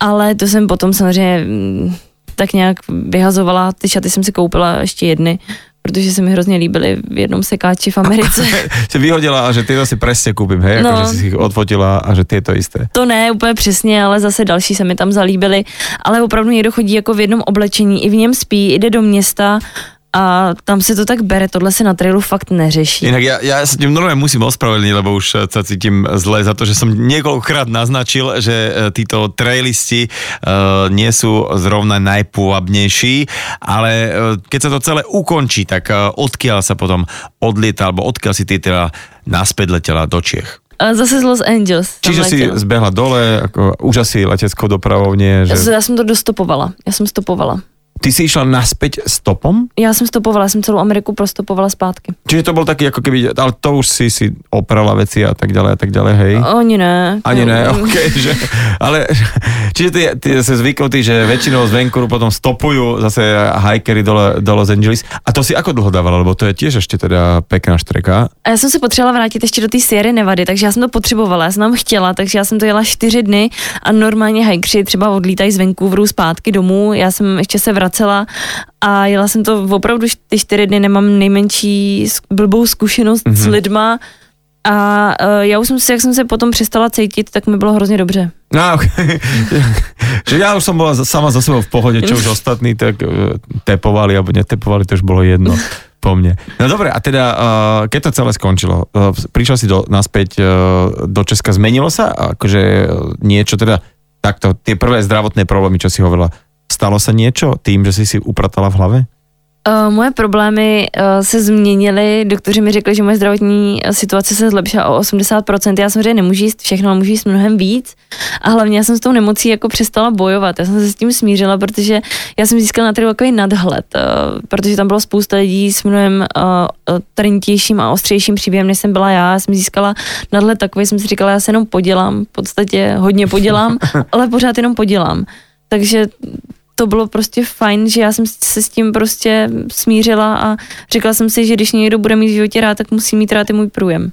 ale to jsem potom samozřejmě mm, tak nějak vyhazovala, ty šaty jsem si koupila ještě jedny, protože se mi hrozně líbily v jednom sekáči v Americe. Si vyhodila a že tieto si presne kúpim, hej, No. no. akože si ich odfotila a že tieto isté. To ne úplně přesně, ale zase další se mi tam zalíbily. Ale opravdu někdo chodí jako v jednom oblečení, i v něm spí, jde do města a tam se to tak bere, tohle se na trailu fakt neřeší. Inak ja, ja sa tým normálne musím ospravedlniť, lebo už eh, sa cítim zle za to, že som niekoľkokrát naznačil, že eh, títo trailisti uh, nie sú zrovna najpôvabnejší, ale uh, keď sa to celé ukončí, tak uh, odkiaľ sa potom odlieta, alebo odkiaľ si ty teda naspäť letela do Čiech? A zase z Los Angeles. Čiže si letěla. zbehla dole, ako, už asi leteckou dopravou nie, Já, že... jsem- já jsem to dostopovala, já jsem stopovala. Ty si išla naspäť stopom? Já jsem stopovala, jsem celou Ameriku prostopovala zpátky. Čiže to bol taký ako keby, ale to už si si oprala veci a tak ďalej a tak ďalej, hej? Oni ne. Ani ne, OK, že, ale čiže ty, ty zase zvyknutý, že väčšinou z Vancouveru potom stopujú zase hikery do, do Los Angeles. A to si ako dlho dávala, lebo to je tiež ešte teda pekná štreka. A já jsem se potřebovala vrátit ještě do té Sierra Nevady, takže já jsem to potřebovala, já jsem tam chtěla, takže já jsem to jela čtyři dny a normálně hajkři třeba odlítají z Vancouveru zpátky domů, já jsem ještě se vracela a jela jsem to opravdu ty čtyři dny, nemám nejmenší blbou zkušenost mm-hmm. s lidma a uh, já už jsem si, jak jsem se potom přestala cítit, tak mi bylo hrozně dobře. No, okay. že ja už bola za- sama za sebou v pohode, čo už ostatní tak uh, tepovali alebo netepovali, to už bolo jedno po mne. No dobre, a teda, uh, keď to celé skončilo, uh, prišla si do, naspäť uh, do Česka, zmenilo sa akože uh, niečo teda takto, tie prvé zdravotné problémy, čo si hovorila, stalo sa niečo tým, že si si upratala v hlave? Uh, moje problémy uh, se změnily, doktoři mi řekli, že moje zdravotní uh, situace se zlepšila o 80%, já samozřejmě nemůžu jíst všechno, ale můžu jíst mnohem víc. A hlavně já jsem s tou nemocí jako přestala bojovat, já jsem se s tím smířila, protože já jsem získala na takový nadhled, uh, protože tam bylo spousta lidí s mnohem uh, trnitějším a ostřejším příběhem, než jsem byla já, já jsem získala nadhled takový, jsem si říkala, já se jenom podělám, v podstatě hodně podělám, ale pořád jenom podělám, takže to bylo prostě fajn, že já jsem se s tím prostě smířila a řekla jsem si, že když někdo bude mít v životě rád, tak musí mít rád i můj průjem.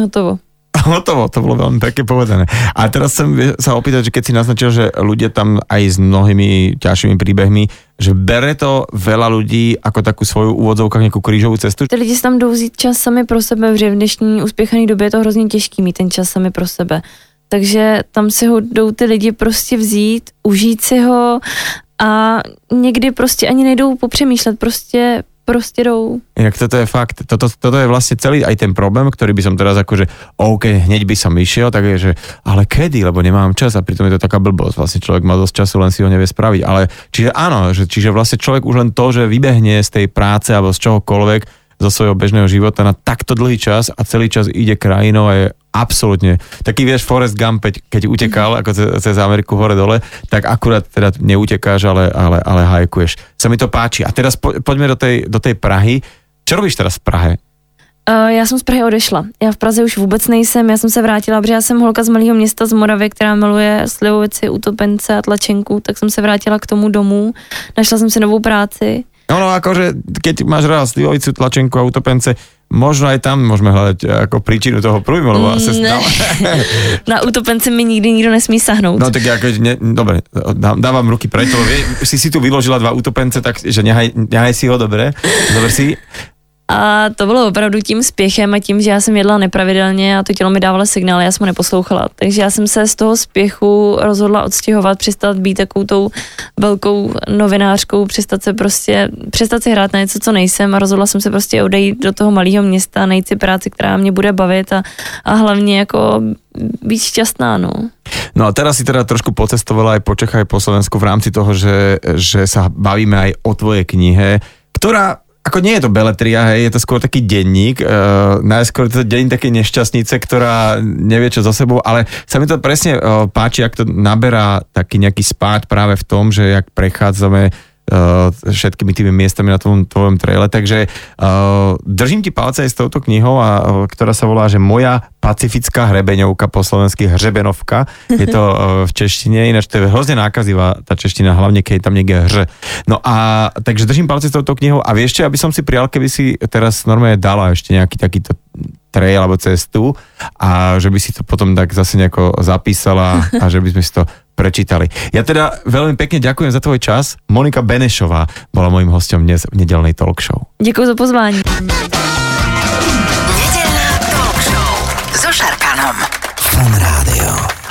Hotovo. Hotovo, to bolo veľmi pekne povedané. A teraz chcem sa opýtať, že keď si naznačil, že ľudia tam aj s mnohými ťažšími príbehmi, že bere to veľa ľudí ako takú svoju úvodzovkách nejakú krížovú cestu? Ty lidi si tam jdou vzít čas sami pro sebe, protože v dnešní uspěchané době je to hrozně těžký mít ten čas sami pro sebe. Takže tam si ho jdou ty lidi prostě vzít, užít si ho a někdy prostě ani nejdou popřemýšlet, prostě, prostě jdou. Inak toto je fakt, toto, toto je vlastne celý aj ten problém, ktorý by som teraz akože, OK, hneď by som išiel, tak je, že ale kedy, lebo nemám čas a pritom je to taká blbosť. Vlastne človek má dosť času, len si ho nevie spraviť. Ale čiže áno, že, čiže vlastne človek už len to, že vybehne z tej práce alebo z čohokoľvek, zo svojho bežného života na takto dlhý čas a celý čas ide krajinou a je absolútne, taký vieš Forrest Gump, keď, utekal ako cez, cez Ameriku hore dole, tak akurát teda neutekáš, ale, ale, ale hajkuješ. Sa mi to páči. A teraz po, poďme do tej, do tej Prahy. Čo robíš teraz v Prahe? Uh, já jsem z Prahy odešla. Já v Praze už vůbec nejsem, já jsem se vrátila, protože já jsem holka z malého města z Moravy, která miluje slivovici, utopence a tlačenku, tak jsem se vrátila k tomu domů, našla jsem si novou práci. No, no akože, keď máš rád slivovicu, tlačenku a utopence, možno aj tam môžeme hľadať ako príčinu toho prújmu, lebo asi Ne. Na utopence mi nikdy nikdo nesmí sahnout. No tak ako, ne, dobre, dá- dávam ruky preto, vie, si si tu vyložila dva utopence, tak že nehaj, nehaj si ho, dobre, dobre si. A to bylo opravdu tím spěchem a tím, že já jsem jedla nepravidelně a to tělo mi dávalo signály, já jsem ho neposlouchala. Takže já jsem se z toho spěchu rozhodla odstěhovat, přestat být takovou tou velkou novinářkou, přestat se prostě, přestat si hrát na něco, co nejsem a rozhodla jsem se prostě odejít do toho malého města, najít si práci, která mě bude bavit a, a hlavně jako být šťastná, no. No a teraz si teda trošku pocestovala aj po Čechách, aj po Slovensku v rámci toho, že, že sa bavíme aj o tvojej knihe, ktorá ako nie je to beletria, hej, je to skôr taký denník, uh, najskôr je to denník také nešťastnice, ktorá nevie čo za sebou, ale sa mi to presne uh, páči, ak to naberá taký nejaký spád práve v tom, že jak prechádzame všetkými tými miestami na tvojom, tvojom traile, takže uh, držím ti palce aj s touto knihou, a, uh, ktorá sa volá, že Moja pacifická hrebeňovka, po slovensky hřebenovka, je to uh, v češtine, ináč to je hrozne nákazivá tá čeština, hlavne keď tam niekde hř. No a takže držím palce s touto knihou. A čo, aby som si prijal, keby si teraz normálne dala ešte nejaký takýto trail alebo cestu a že by si to potom tak zase nejako zapísala a že by sme si to prečítali. Ja teda veľmi pekne ďakujem za tvoj čas. Monika Benešová bola mojím hostom dnes v nedelnej talk show. Děkuji za pozvání. Nedelná talk show so Šarkanom. Rádio.